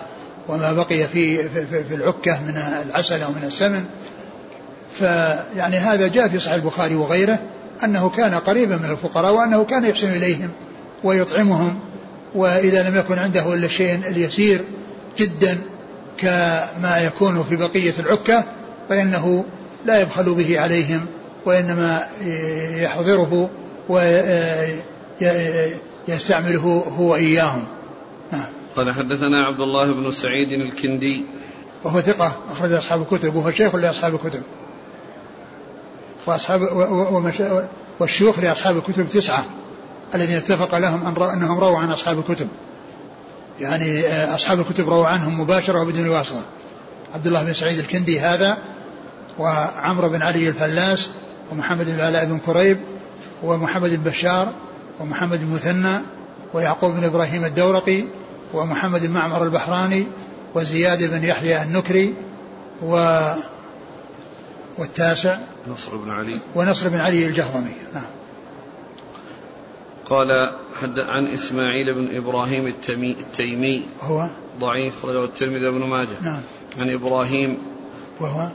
وما بقي في في, في العكة من العسل أو من السمن. فيعني هذا جاء في صحيح البخاري وغيره أنه كان قريبا من الفقراء وأنه كان يحسن إليهم ويطعمهم وإذا لم يكن عنده إلا الشيء اليسير جدا كما يكون في بقية العكة فإنه لا يبخل به عليهم وإنما يحضره ويستعمله هو إياهم نعم. قال حدثنا عبد الله بن سعيد الكندي. وهو ثقة أخرج أصحاب الكتب وهو شيخ لأصحاب الكتب. وأصحاب والشيوخ لأصحاب الكتب تسعة الذين اتفق لهم أن أنهم رووا عن أصحاب الكتب. يعني آه، أصحاب الكتب رووا عنهم مباشرة وبدون واسطة عبد الله بن سعيد الكندي هذا وعمرو بن علي الفلاس ومحمد بن علاء بن كريب ومحمد بن بشار ومحمد المثنى ويعقوب بن إبراهيم الدورقي ومحمد بن معمر البحراني وزياد بن يحيى النكري و والتاسع نصر بن علي. ونصر بن علي الجهضمي. نعم. قال حد عن إسماعيل بن إبراهيم التمي التيمي. هو؟ ضعيف خرجه الترمذي بن ماجه. نعم. عن إبراهيم. وهو؟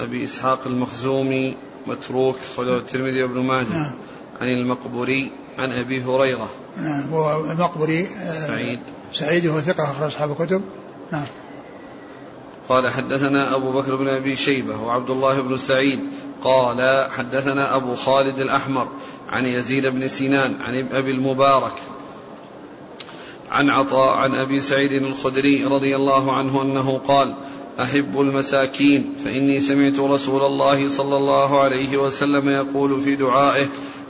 أبي إسحاق المخزومي متروك خرجه الترمذي بن ماجه. نعم. عن المقبري عن أبي هريرة. نعم. هو المقبري آه، سعيد. سعيد هو ثقة أخرج أصحاب الكتب. نعم. قال حدثنا أبو بكر بن أبي شيبة وعبد الله بن سعيد قال حدثنا أبو خالد الأحمر عن يزيد بن سنان عن أبي المبارك عن عطاء عن أبي سعيد الخدري رضي الله عنه أنه قال أحب المساكين فإني سمعت رسول الله صلى الله عليه وسلم يقول في دعائه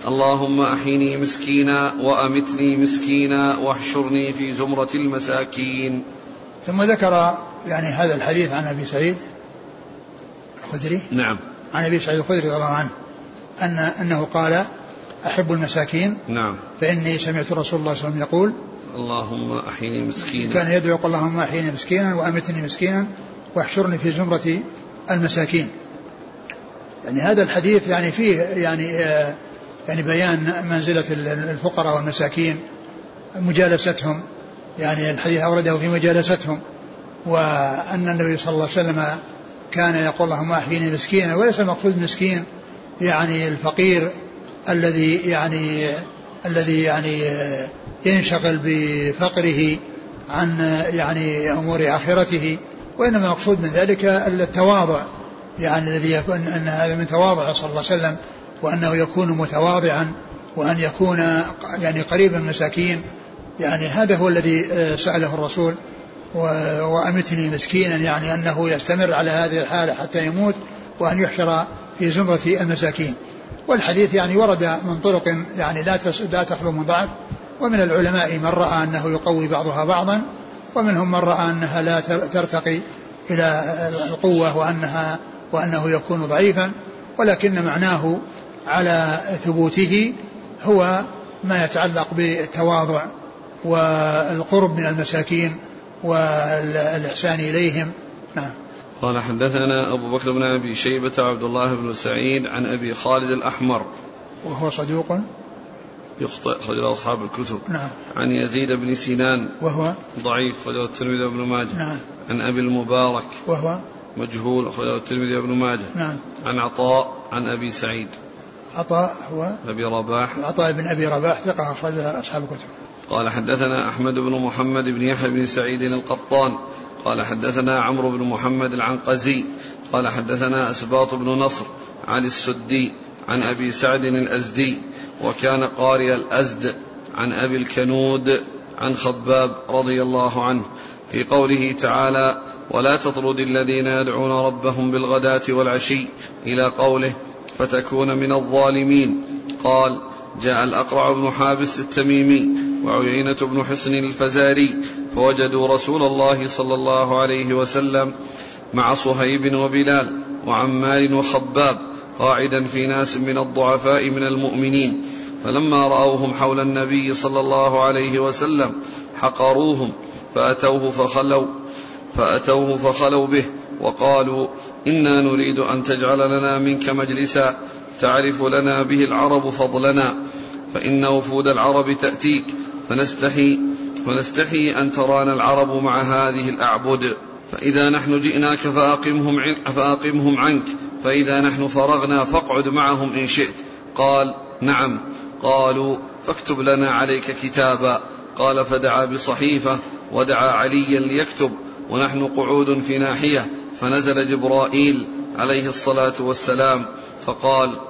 اللهم أحيني مسكينا وأمتني مسكينا واحشرني في زمرة المساكين. ثم ذكر يعني هذا الحديث عن أبي سعيد الخدري. نعم. عن أبي سعيد الخدري رضي الله عنه أن أنه قال أحب المساكين. نعم. فإني سمعت رسول الله صلى الله عليه وسلم يقول اللهم أحيني مسكينا. كان يدعو اللهم أحيني مسكينا وأمتني مسكينا واحشرني في زمرة المساكين. يعني هذا الحديث يعني فيه يعني آه يعني بيان منزلة الفقراء والمساكين مجالستهم. يعني الحديث أورده في مجالستهم. وأن النبي صلى الله عليه وسلم كان يقول اللهم أحيني مسكينا وليس المقصود مسكين يعني الفقير الذي يعني الذي يعني ينشغل بفقره عن يعني أمور آخرته وإنما المقصود من ذلك التواضع يعني الذي يكون ان هذا من تواضع صلى الله عليه وسلم وأنه يكون متواضعا وأن يكون يعني قريبا من المساكين يعني هذا هو الذي سأله الرسول. وامتني مسكينا يعني أنه يستمر على هذه الحالة حتى يموت وأن يحشر في زمرة المساكين. والحديث يعني ورد من طرق يعني لا لا تخلو من ضعف ومن العلماء من رأى أنه يقوي بعضها بعضا ومنهم من رأى أنها لا ترتقي إلى القوة وانها وأنه يكون ضعيفا ولكن معناه على ثبوته هو ما يتعلق بالتواضع والقرب من المساكين والإحسان إليهم. نعم. قال حدثنا أبو بكر بن أبي شيبة عبد الله بن سعيد عن أبي خالد الأحمر. وهو صدوق. يخطئ رجل أصحاب الكتب. نعم. عن يزيد بن سنان وهو؟ ضعيف رجل الترمذي وابن ماجه. نعم. عن أبي المبارك. وهو؟ مجهول أخرجه الترمذي وابن ماجه. نعم. عن عطاء عن أبي سعيد. عطاء هو؟ أبي رباح. عطاء بن أبي رباح ثقة أخرجها أصحاب الكتب. قال حدثنا أحمد بن محمد بن يحيى بن سعيد القطان قال حدثنا عمرو بن محمد العنقزي قال حدثنا أسباط بن نصر عن السدي عن أبي سعد الأزدي وكان قارئ الأزد عن أبي الكنود عن خباب رضي الله عنه في قوله تعالى ولا تطرد الذين يدعون ربهم بالغداة والعشي إلى قوله فتكون من الظالمين قال جاء الأقرع بن حابس التميمي وعيينة بن حصن الفزاري فوجدوا رسول الله صلى الله عليه وسلم مع صهيب وبلال وعمار وخباب قاعدا في ناس من الضعفاء من المؤمنين. فلما رأوهم حول النبي صلى الله عليه وسلم حقروهم فأتوه فخلوا فأتوه فخلوا به وقالوا إنا نريد أن تجعل لنا منك مجلسا تعرف لنا به العرب فضلنا فإن وفود العرب تأتيك فنستحي ونستحي أن ترانا العرب مع هذه الأعبد. فإذا نحن جئناك فأقمهم, فأقمهم عنك. فإذا نحن فرغنا فاقعد معهم إن شئت. قال نعم. قالوا فاكتب لنا عليك كتابا. قال فدعا بصحيفة ودعا عليا ليكتب. ونحن قعود في ناحية. فنزل جبرائيل عليه الصلاة والسلام. فقال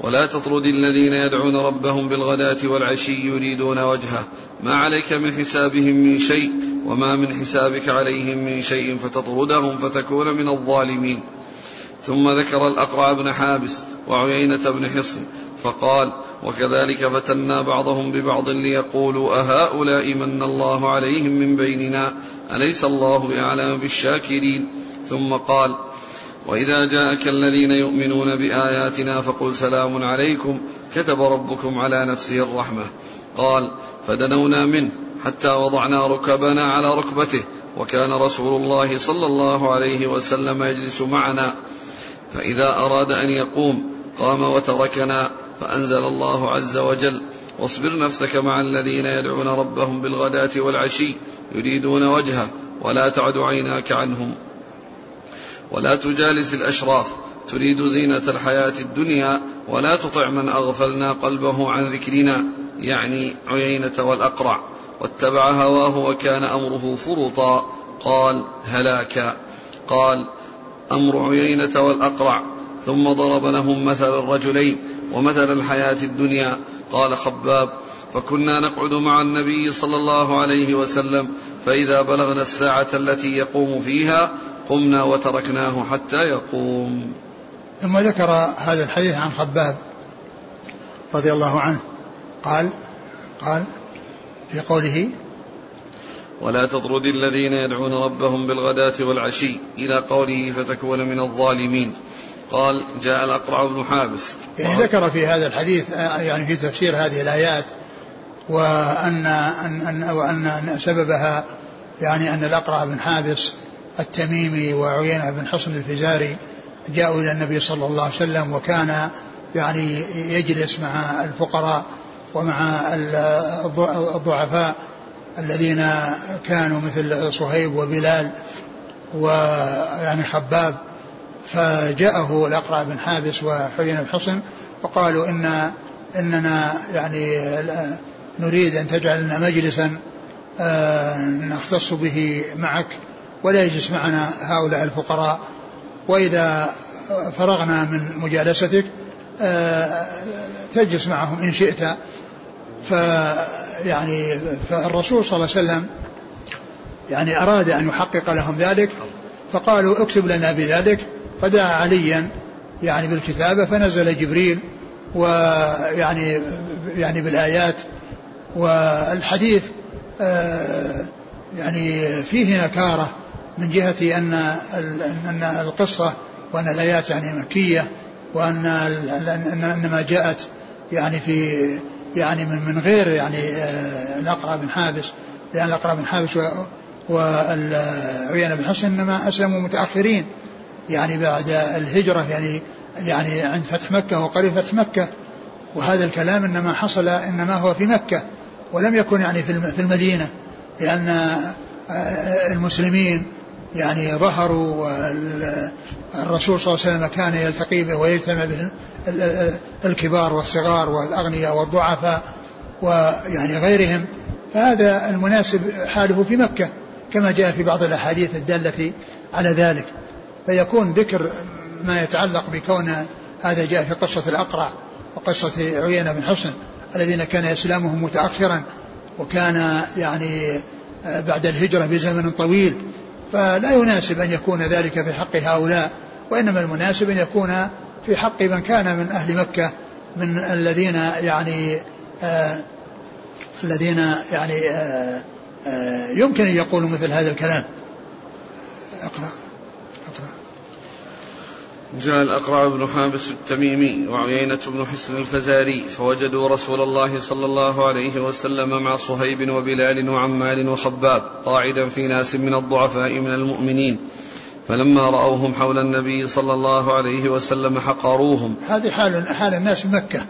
ولا تطرد الذين يدعون ربهم بالغداة والعشي يريدون وجهه. ما عليك من حسابهم من شيء وما من حسابك عليهم من شيء فتطردهم فتكون من الظالمين. ثم ذكر الأقرع بن حابس وعيينة بن حصن فقال وكذلك فتنا بعضهم ببعض ليقولوا أهؤلاء من الله عليهم من بيننا؟ أليس الله بأعلم بالشاكرين؟ ثم قال وإذا جاءك الذين يؤمنون بآياتنا فقل سلام عليكم كتب ربكم على نفسه الرحمة. قال فدنونا منه حتى وضعنا ركبنا على ركبته وكان رسول الله صلى الله عليه وسلم يجلس معنا. فإذا أراد أن يقوم قام وتركنا فأنزل الله عز وجل واصبر نفسك مع الذين يدعون ربهم بالغداة والعشي يريدون وجهه ولا تعد عيناك عنهم. ولا تجالس الأشراف. تريد زينة الحياة الدنيا ولا تطع من أغفلنا قلبه عن ذكرنا يعني عيينة والأقرع. واتبع هواه وكان أمره فرطا قال هلاكا قال أمر عيينة والأقرع. ثم ضرب لهم مثل الرجلين ومثل الحياة الدنيا. قال خباب فكنا نقعد مع النبي صلى الله عليه وسلم فإذا بلغنا الساعة التي يقوم فيها قمنا وتركناه حتى يقوم. ثم ذكر هذا الحديث عن خباب رضي الله عنه. قال قال في قوله ولا تطرد الذين يدعون ربهم بالغداة والعشي إلى قوله فتكون من الظالمين. قال جاء الأقرع بن حابس. يعني ذكر في هذا الحديث يعني في تفسير هذه الآيات وأن أن أن وأن سببها يعني أن الأقرع بن حابس التميمي وعيينة بن حصن الفزاري جاءوا إلى النبي صلى الله عليه وسلم وكان يعني يجلس مع الفقراء ومع الضعفاء الذين كانوا مثل صهيب وبلال ويعني خباب فجاءه الأقرع بن حابس وحيين الحصن وقالوا إن إننا يعني نريد أن تجعل لنا مجلسا آه، نختص به معك. ولا يجلس معنا هؤلاء الفقراء. وإذا فرغنا من مجالستك آه، تجلس معهم إن شئت. فيعني فالرسول صلى الله عليه وسلم يعني أراد أن يحقق لهم ذلك فقالوا اكتب لنا بذلك. فدعا عليا يعني بالكتابة فنزل جبريل ويعني يعني بالآيات. والحديث آه، يعني فيه نكارة. من جهة أن أن القصة وأن الآيات يعني مكية وأن أن ما جاءت يعني في يعني من من غير يعني آه، الأقرع بن حابس لأن الأقرع بن حابس والعيان بن حسن إنما أسلموا متأخرين يعني بعد الهجرة يعني يعني عند فتح مكة وقريب فتح مكة وهذا الكلام إنما حصل إنما هو في مكة ولم يكن يعني في المدينة لأن آه، المسلمين يعني ظهروا والرسول صلى الله عليه وسلم كان يلتقي به ويجتمع به الكبار والصغار والأغنياء والضعفاء ويعني غيرهم. فهذا المناسب حاله في مكة كما جاء في بعض الأحاديث الدالة على ذلك. فيكون ذكر ما يتعلق بكون هذا جاء في قصة الأقرع وقصة عيينة بن حسن الذين كان إسلامهم متأخرا وكان يعني بعد الهجرة بزمن طويل فلا يناسب أن يكون ذلك في حق هؤلاء وإنما المناسب أن يكون في حق من كان من أهل مكة من الذين يعني آه الذين يعني آه آه يمكن أن يقولوا مثل هذا الكلام. أقرأ. جاء الأقرع بن حابس التميمي وعيينة بن حسن الفزاري فوجدوا رسول الله صلى الله عليه وسلم مع صهيب وبلال وعمال وخباب قاعدا في ناس من الضعفاء من المؤمنين. فلما رأوهم حول النبي صلى الله عليه وسلم حقروهم. هذه حال حال الناس مكة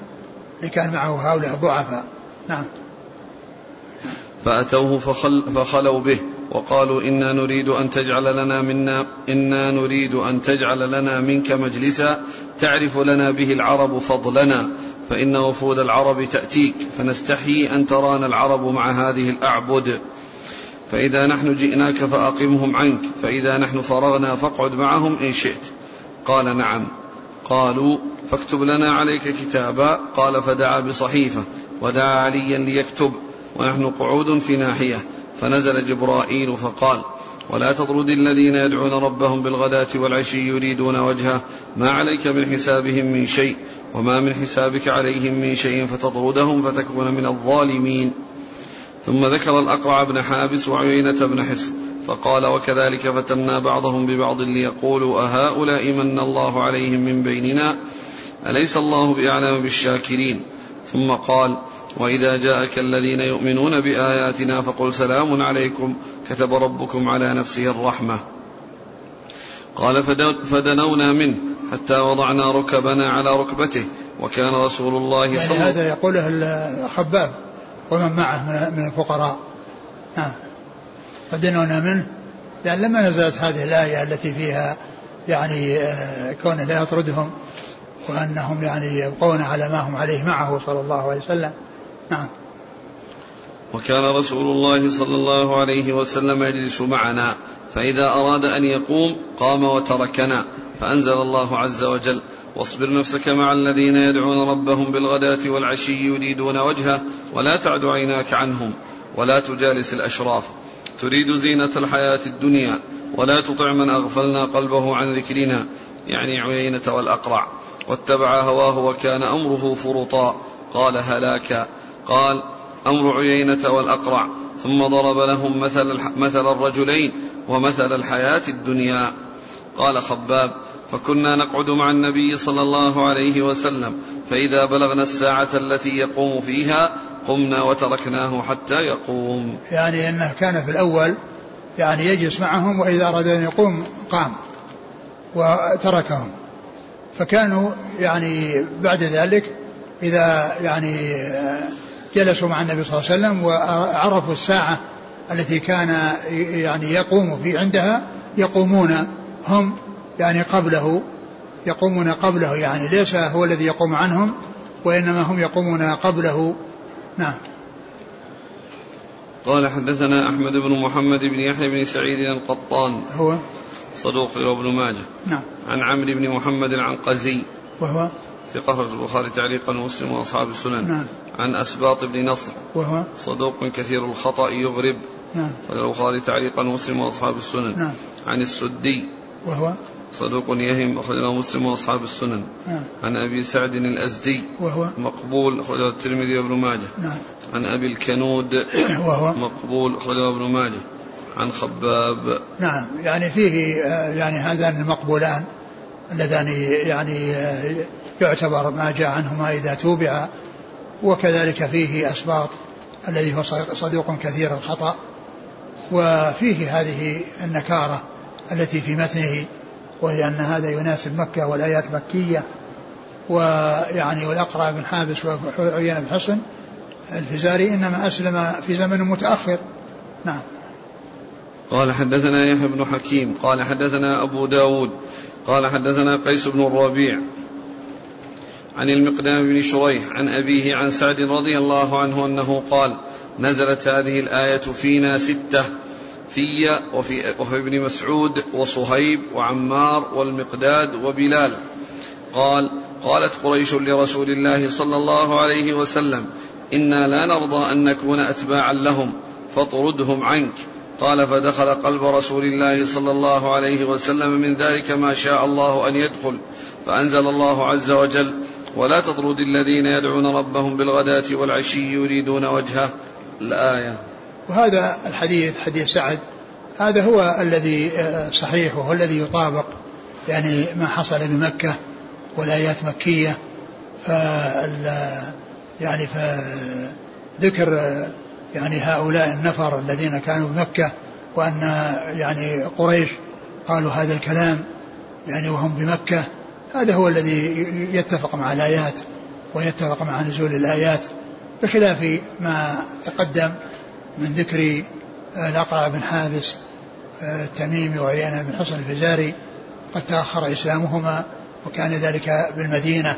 اللي كان معه هؤلاء ضعفاء نعم. فأتوه فخل فخلوا به. وقالوا إنا نريد أن تجعل لنا منا إنا نريد أن تجعل لنا منك مجلسا تعرف لنا به العرب فضلنا فإن وفود العرب تأتيك فنستحيي أن ترانا العرب مع هذه الأعبد. فإذا نحن جئناك فأقمهم عنك فإذا نحن فرغنا فاقعد معهم إن شئت. قال نعم. قالوا فاكتب لنا عليك كتابا. قال فدعا بصحيفة ودعا عليا ليكتب ونحن قعود في ناحية. فنزل جبرائيل فقال ولا تطرد الذين يدعون ربهم بالغداة والعشي يريدون وجهه. ما عليك من حسابهم من شيء وما من حسابك عليهم من شيء فتطردهم فتكون من الظالمين. ثم ذكر الأقرع بن حابس وعيينة بن حس فقال وكذلك فتنا بعضهم ببعض ليقولوا أهؤلاء من الله عليهم من بيننا؟ أليس الله بأعلم بالشاكرين? ثم قال وإذا جاءك الذين يؤمنون بآياتنا فقل سلام عليكم كتب ربكم على نفسه الرحمة. قال فدنونا منه حتى وضعنا ركبنا على ركبته وكان رسول الله يعني صلى هذا يقوله الخباب ومن معه من الفقراء. نعم فدنونا منه. لأن لما نزلت هذه الآية التي فيها يعني آه، كونه لا يطردهم وأنهم يعني يبقون على ما هم عليه معه صلى الله عليه وسلم نعم. وكان رسول الله صلى الله عليه وسلم يجلس معنا فإذا أراد أن يقوم قام وتركنا فأنزل الله عز وجل واصبر نفسك مع الذين يدعون ربهم بالغداة والعشي يريدون وجهه ولا تعد عيناك عنهم ولا تجالس الأشراف تريد زينة الحياة الدنيا ولا تطع من أغفلنا قلبه عن ذكرنا يعني عيينة والأقرع واتبع هواه وكان أمره فرطا قال هلاكا قال أمر عيينة والأقرع ثم ضرب لهم مثل, مثل الرجلين ومثل الحياة الدنيا. قال خباب فكنا نقعد مع النبي صلى الله عليه وسلم فإذا بلغنا الساعة التي يقوم فيها قمنا وتركناه حتى يقوم. يعني أنه كان في الأول يعني يجلس معهم وإذا أراد أن يقوم قام وتركهم. فكانوا يعني بعد ذلك إذا يعني جلسوا مع النبي صلى الله عليه وسلم وعرفوا الساعة التي كان يعني يقوم في عندها يقومون هم يعني قبله يقومون قبله يعني ليس هو الذي يقوم عنهم وإنما هم يقومون قبله. نعم. قال حدثنا أحمد بن محمد بن يحيى بن سعيد القطان. هو؟ صدوق وابن ماجه. نعم. عن عمرو بن محمد العنقزي. وهو؟ ثقة البخاري تعليقا ومسلم وأصحاب السنن. نعم. عن أسباط بن نصر. وهو؟ صدوق كثير الخطأ يغرب. نعم. البخاري تعليقا ومسلم وأصحاب السنن. نعم. عن السدي. وهو؟ صدوق يهم. أخرجه مسلم وأصحاب السنن. نعم. عن أبي سعد الأزدي. وهو؟ مقبول. أخرجه الترمذي وابن ماجه. نعم. عن أبي الكنود. وهو؟ مقبول. أخرجه ابن ماجه. عن خباب. نعم. يعني فيه آه، يعني هذان المقبولان. اللذان يعني يعتبر ما جاء عنهما إذا توبع وكذلك فيه أسباط الذي هو صدوق كثير الخطأ. وفيه هذه النكارة التي في متنه وهي أن هذا يناسب مكة والآيات مكية. ويعني والأقرع بن حابس وعيان بن حصن الفزاري إنما أسلم في زمن متأخر. نعم. قال حدثنا يحيى بن حكيم قال حدثنا أبو داود قال حدثنا قيس بن الربيع عن المقدام بن شريح عن أبيه عن سعد رضي الله عنه أنه قال نزلت هذه الآية فينا ستة في وفي, وفي ابن مسعود وصهيب وعمار والمقداد وبلال. قال قالت قريش لرسول الله صلى الله عليه وسلم إنا لا نرضى أن نكون أتباعا لهم فاطردهم عنك. قال فدخل قلب رسول الله صلى الله عليه وسلم من ذلك ما شاء الله أن يدخل فأنزل الله عز وجل ولا تطرد الذين يدعون ربهم بالغداة والعشي يريدون وجهه. الآية. وهذا الحديث حديث سعد هذا هو الذي آه، صحيح وهو الذي يطابق يعني ما حصل بمكة والآيات مكية ف يعني فذكر يعني هؤلاء النفر الذين كانوا بمكة وأن يعني قريش قالوا هذا الكلام يعني وهم بمكة. هذا هو الذي يتفق مع الآيات ويتفق مع نزول الآيات بخلاف ما تقدم من ذكر الأقرع بن حابس التميمي وعيانة بن حصن الفزاري. قد تأخر إسلامهما وكان ذلك بالمدينة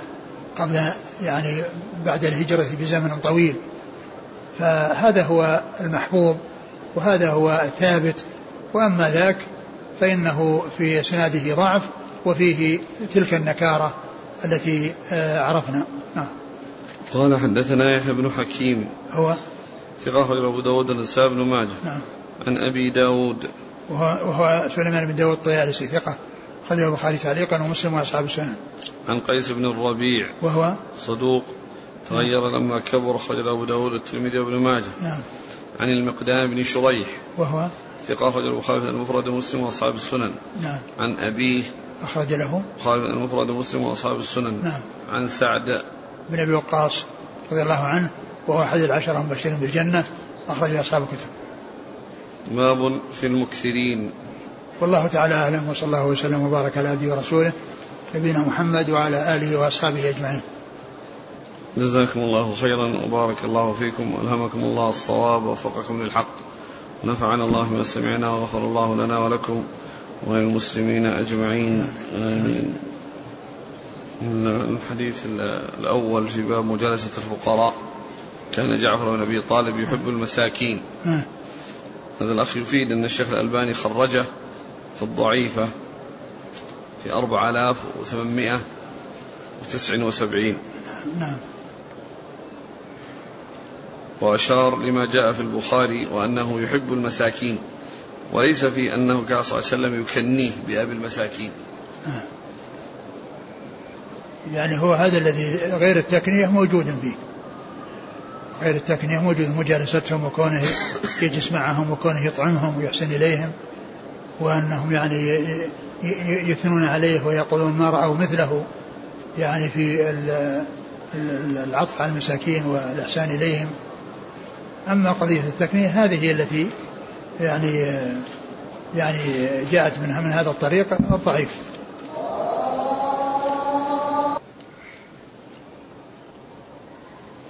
قبل يعني بعد الهجرة بزمن طويل. فهذا هو المحبوب وهذا هو الثابت. وأما ذاك فإنه في إسناده ضعف وفيه تلك النكارة التي آه، عرفنا. نعم. قال حدثنا يحيى بن حكيم. هو؟ ثقة أخرج أبو داود النسائي بن ماجه. نعم. عن أبي داود. وهو, وهو سليمان بن داود الطيالسي ثقة خرجه البخاري تعليقا ومسلم وأصحاب السنن عن قيس بن الربيع. وهو؟ صدوق. تغير لما كبر خرج أبو داود الترمذي وابن ماجه. نعم. عن المقدام بن شريح. وهو؟ ثقة أخرج البخاري المفرد ومسلم وأصحاب السنن. نعم. عن أبيه. أخرج له؟ البخاري المفرد ومسلم وأصحاب السنن. نعم. عن سعد. بن أبي وقاص رضي الله عنه وهو أحد العشرة المبشرين بالجنة أخرج أصحاب الكتب. باب في المكثرين. والله تعالى أعلم وصلى الله وسلم وبارك على عبده ورسوله نبينا محمد وعلى آله وأصحابه أجمعين. جزاكم الله خيرا وبارك الله فيكم وألهمكم الله الصواب ووفقكم للحق. ونفعنا الله بما سمعنا وغفر الله لنا ولكم وللمسلمين أجمعين. آمين. الحديث الأول في باب مجالسة الفقراء. كان جعفر بن أبي طالب يحب المساكين. هذا الأخ يفيد أن الشيخ الألباني خرجه في الضعيفة في 4879 نعم. وأشار لما جاء في البخاري وأنه يحب المساكين وليس في أنه كان صلى الله عليه وسلم يكنيه بأبي المساكين. يعني هو هذا الذي غير التكنية موجود فيه غير التكنية موجود مجالستهم وكونه يجلس معهم وكونه يطعمهم ويحسن إليهم وأنهم يعني يثنون عليه ويقولون ما رأوا مثله يعني في العطف على المساكين والإحسان إليهم. أما قضية التكنية هذه هي التي يعني يعني جاءت منها من هذا الطريق الضعيف.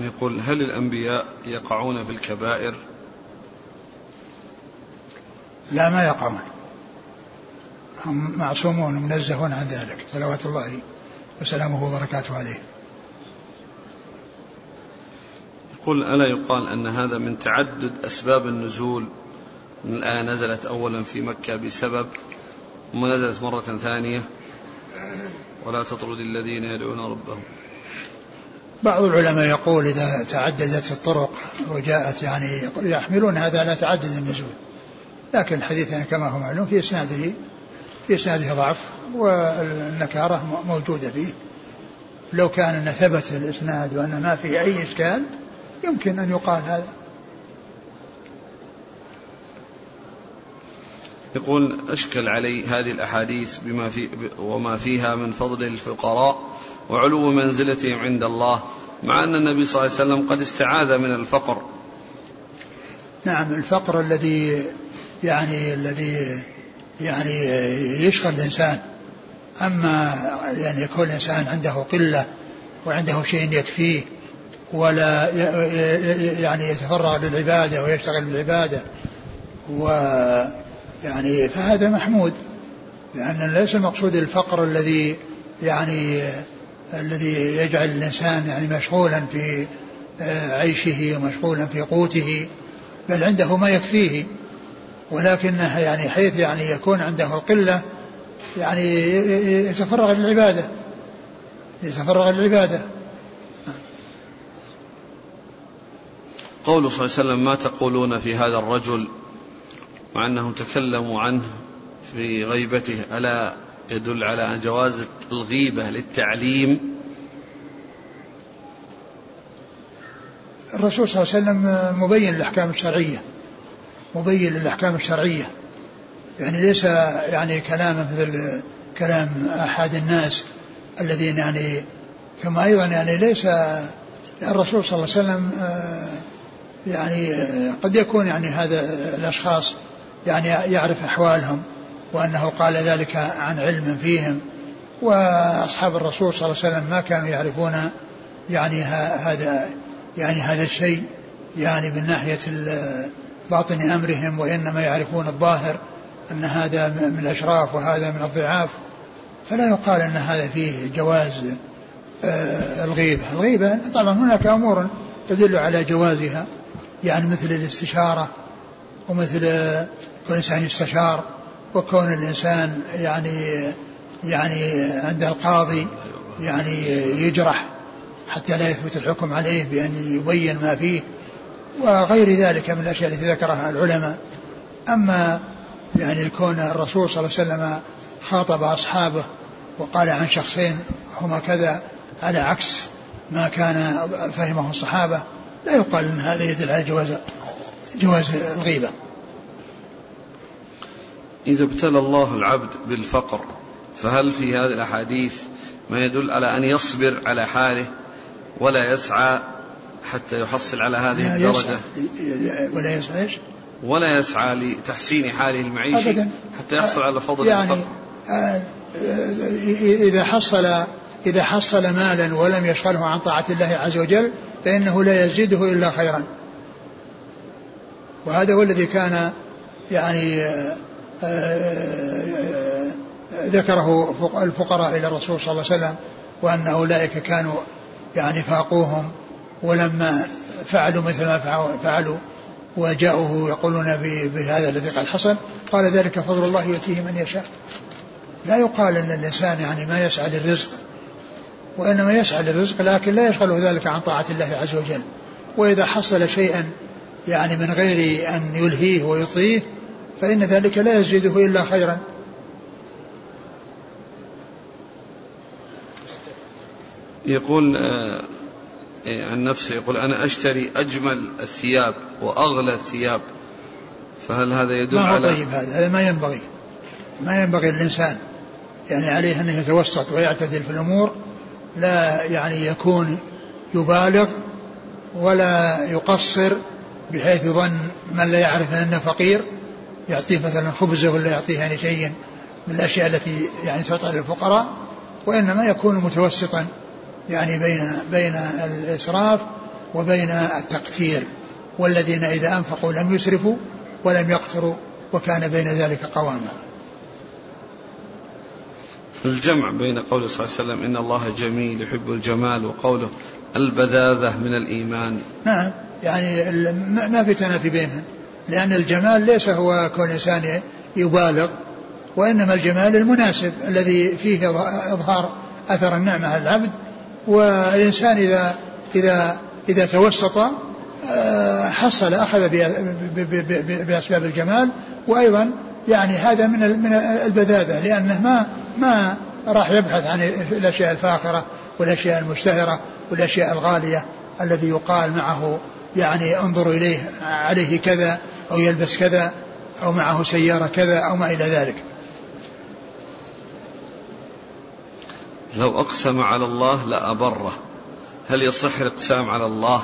يقول هل الأنبياء يقعون في الكبائر؟ لا ما يقعون. هم معصومون منزهون عن ذلك. صلوات الله وسلامه وبركاته عليه. يقول ألا يقال أن هذا من تعدد أسباب النزول؟ من الآية نزلت أولا في مكة بسبب ثم نزلت مرة ثانية. ولا تطرد الذين يدعون ربهم. بعض العلماء يقول إذا تعددت الطرق وجاءت يعني يحملون هذا على تعدد النزول. لكن الحديث يعني كما هو معلوم في إسناده في إسناده ضعف والنكارة موجودة فيه. لو كان أن ثبت الإسناد وأن ما فيه أي إشكال يمكن أن يقال هذا. يقول أشكل علي هذه الأحاديث بما في وما فيها من فضل الفقراء وعلو منزلتهم عند الله مع أن النبي صلى الله عليه وسلم قد استعاذ من الفقر. نعم الفقر الذي يعني الذي يعني يشغل الإنسان. أما يعني يكون الإنسان عنده قلة وعنده شيء يكفيه ولا يعني يتفرغ للعبادة ويشتغل بالعبادة. و يعني فهذا محمود لأن ليس المقصود الفقر الذي يعني الذي يجعل الإنسان يعني مشغولا في آه، عيشه ومشغولا في قوته بل عنده ما يكفيه. ولكنه يعني حيث يعني يكون عنده القلة يعني يتفرغ للعبادة. يتفرغ للعبادة. قوله صلى الله عليه وسلم ما تقولون في هذا الرجل مع أنهم تكلموا عنه في غيبته ألا يدل على جواز الغيبة للتعليم؟ الرسول صلى الله عليه وسلم مبين الأحكام الشرعية مبين للأحكام الشرعية. يعني ليس يعني كلام مثل كلام أحد الناس الذين يعني ثم أيضا يعني ليس الرسول صلى الله عليه وسلم آه، يعني قد يكون يعني هذا الأشخاص يعني يعرف أحوالهم وأنه قال ذلك عن علم فيهم وأصحاب الرسول صلى الله عليه وسلم ما كانوا يعرفون يعني هذا يعني هذا الشيء يعني من ناحية باطن أمرهم وإنما يعرفون الظاهر أن هذا من الأشراف وهذا من الضعاف. فلا يقال أن هذا فيه جواز آه، الغيبة. الغيبة طبعا هناك أمور تدل على جوازها. يعني مثل الاستشارة ومثل كون الإنسان يستشار وكون الإنسان يعني يعني عند القاضي يعني يجرح حتى لا يثبت الحكم عليه بأن يبين ما فيه وغير ذلك من الأشياء التي ذكرها العلماء. أما يعني كون الرسول صلى الله عليه وسلم خاطب أصحابه وقال عن شخصين هما كذا على عكس ما كان فهمه الصحابة لا يقال أن هذا يدل على جواز جواز الغيبة. إذا ابتلى الله العبد بالفقر فهل في هذه الأحاديث ما يدل على أن يصبر على حاله ولا يسعى حتى يحصل على هذه الدرجة؟ ولا يسعى إيش؟ ولا يسعى لتحسين حاله المعيشي أبدا. حتى يحصل على فضل يعني الفقر. آه، إذا حصل إذا حصل مالا ولم يشغله عن طاعة الله عز وجل فإنه لا يزيده إلا خيرا. وهذا هو الذي كان يعني آه، آه، ذكره الفقراء إلى الرسول صلى الله عليه وسلم وأن أولئك كانوا يعني فاقوهم ولما فعلوا مثل ما فعلوا وجاءوه يقولون بهذا الذي قد حصل قال ذلك فضل الله يؤتيه من يشاء. لا يقال أن الإنسان يعني ما يسعى للرزق وإنما يسعى للرزق لكن لا يشغله ذلك عن طاعة الله عز وجل. وإذا حصل شيئا يعني من غير أن يلهيه ويطيه فإن ذلك لا يزيده إلا خيرا. يقول آه، عن نفسه يقول أنا أشتري أجمل الثياب وأغلى الثياب فهل هذا يدل ما على طيب هذا؟ هذا ما ينبغي. ما ينبغي للإنسان. يعني عليه أن يتوسط ويعتدل في الأمور لا يعني يكون يبالغ ولا يقصر بحيث يظن من لا يعرف أنه فقير يعطيه مثلا خبزة ولا يعطيه يعني شيء من الأشياء التي يعني تعطى للفقراء وإنما يكون متوسطا يعني بين بين الإسراف وبين التقتير. والذين إذا أنفقوا لم يسرفوا ولم يقتروا وكان بين ذلك قواما. الجمع بين قوله صلى الله عليه وسلم إن الله جميل يحب الجمال وقوله البذاذة من الإيمان. نعم. يعني ما في تنافي بينهم. لأن الجمال ليس هو كون الإنسان يبالغ وإنما الجمال المناسب الذي فيه إظهار أثر النعمة على العبد. والإنسان إذا إذا إذا توسط حصل أخذ بأسباب الجمال وأيضا يعني هذا من من البذاذة لأنه ما ما راح يبحث عن الأشياء الفاخرة والأشياء المشتهرة والأشياء الغالية الذي يقال معه يعني انظروا إليه عليه كذا أو يلبس كذا أو معه سيارة كذا أو ما إلى ذلك. لو أقسم على الله لأبره. هل يصح الإقسام على الله؟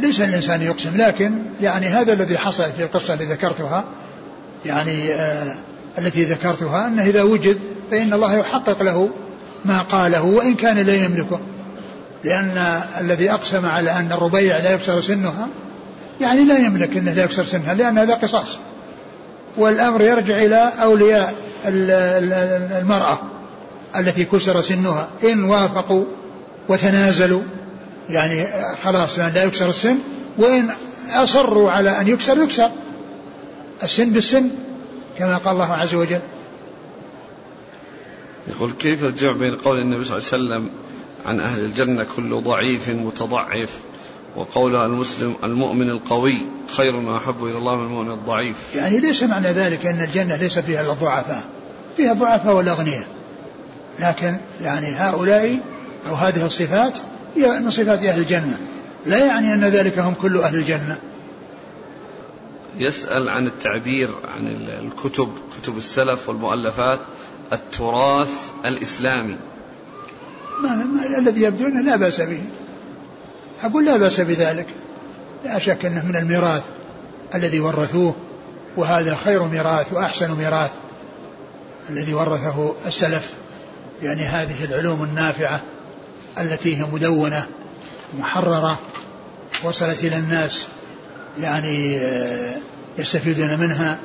ليس الإنسان يقسم لكن يعني هذا الذي حصل في القصة التي ذكرتها يعني آه التي ذكرتها أنه إذا وجد فإن الله يحقق له ما قاله وإن كان لا يملكه. لأن الذي أقسم على أن الربيع لا يكسر سنها يعني لا يملك أنه لا يكسر سنها لأن هذا قصاص. والأمر يرجع إلى أولياء المرأة التي كسر سنها. إن وافقوا وتنازلوا يعني خلاص لا يكسر السن وإن أصروا على أن يكسر يكسر. السن بالسن كما قال الله عز وجل. يقول كيف الجمع بين قول النبي صلى الله عليه وسلم عن أهل الجنة كل ضعيف متضعف وقولها المسلم المؤمن القوي خير وأحب إلى الله من المؤمن الضعيف؟ يعني ليس معنى ذلك أن الجنة ليس فيها إلا الضعفاء فيها الضعفاء والأغنياء لكن يعني هؤلاء أو هذه الصفات من صفات أهل الجنة. لا يعني أن ذلك هم كل أهل الجنة. يسأل عن التعبير عن الكتب كتب السلف والمؤلفات التراث الإسلامي. ما, ما الذي يبدو أنه لا بأس به. أقول لا بأس بذلك. لا شك أنه من الميراث الذي ورثوه وهذا خير ميراث وأحسن ميراث الذي ورثه السلف. يعني هذه العلوم النافعة. التي هي مدونة محررة وصلت إلى الناس يعني آه، يستفيدون منها.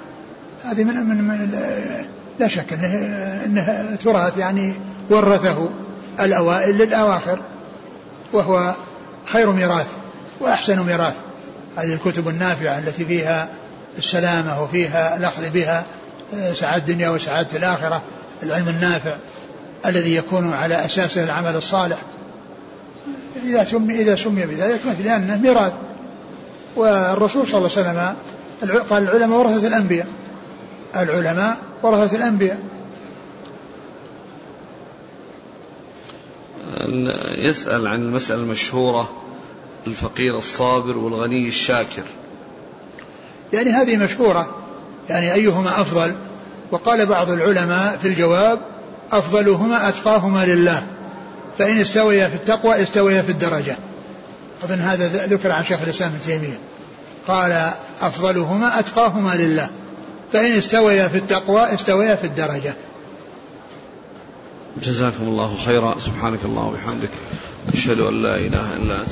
هذه من, من, من لا شك انه انه تراث يعني ورثه الاوائل للأواخر وهو خير ميراث وأحسن ميراث. هذه الكتب النافعة التي فيها السلامة وفيها الأخذ بها آه، سعادة الدنيا وسعادة الآخرة العلم النافع. الذي يكون على اساسه العمل الصالح. إذا سمي إذا سمي بذلك لأنه ميراث. والرسول صلى الله عليه وسلم قال العلماء ورثة الأنبياء. العلماء ورثة الأنبياء. يسأل عن المسألة المشهورة الفقير الصابر والغني الشاكر. يعني هذه مشهورة. يعني أيهما أفضل؟ وقال بعض العلماء في الجواب أفضلهما أتقاهما لله. فإن استويا في التقوى استويا في الدرجة. أظن هذا ذكر عن شيخ الإسلام ابن تيمية. قال أفضلهما أتقاهما لله. فإن استويا في التقوى استويا في الدرجة. جزاكم الله خيرا. سبحانك الله وبحمدك. أشهد أن لا إله إلا أنت.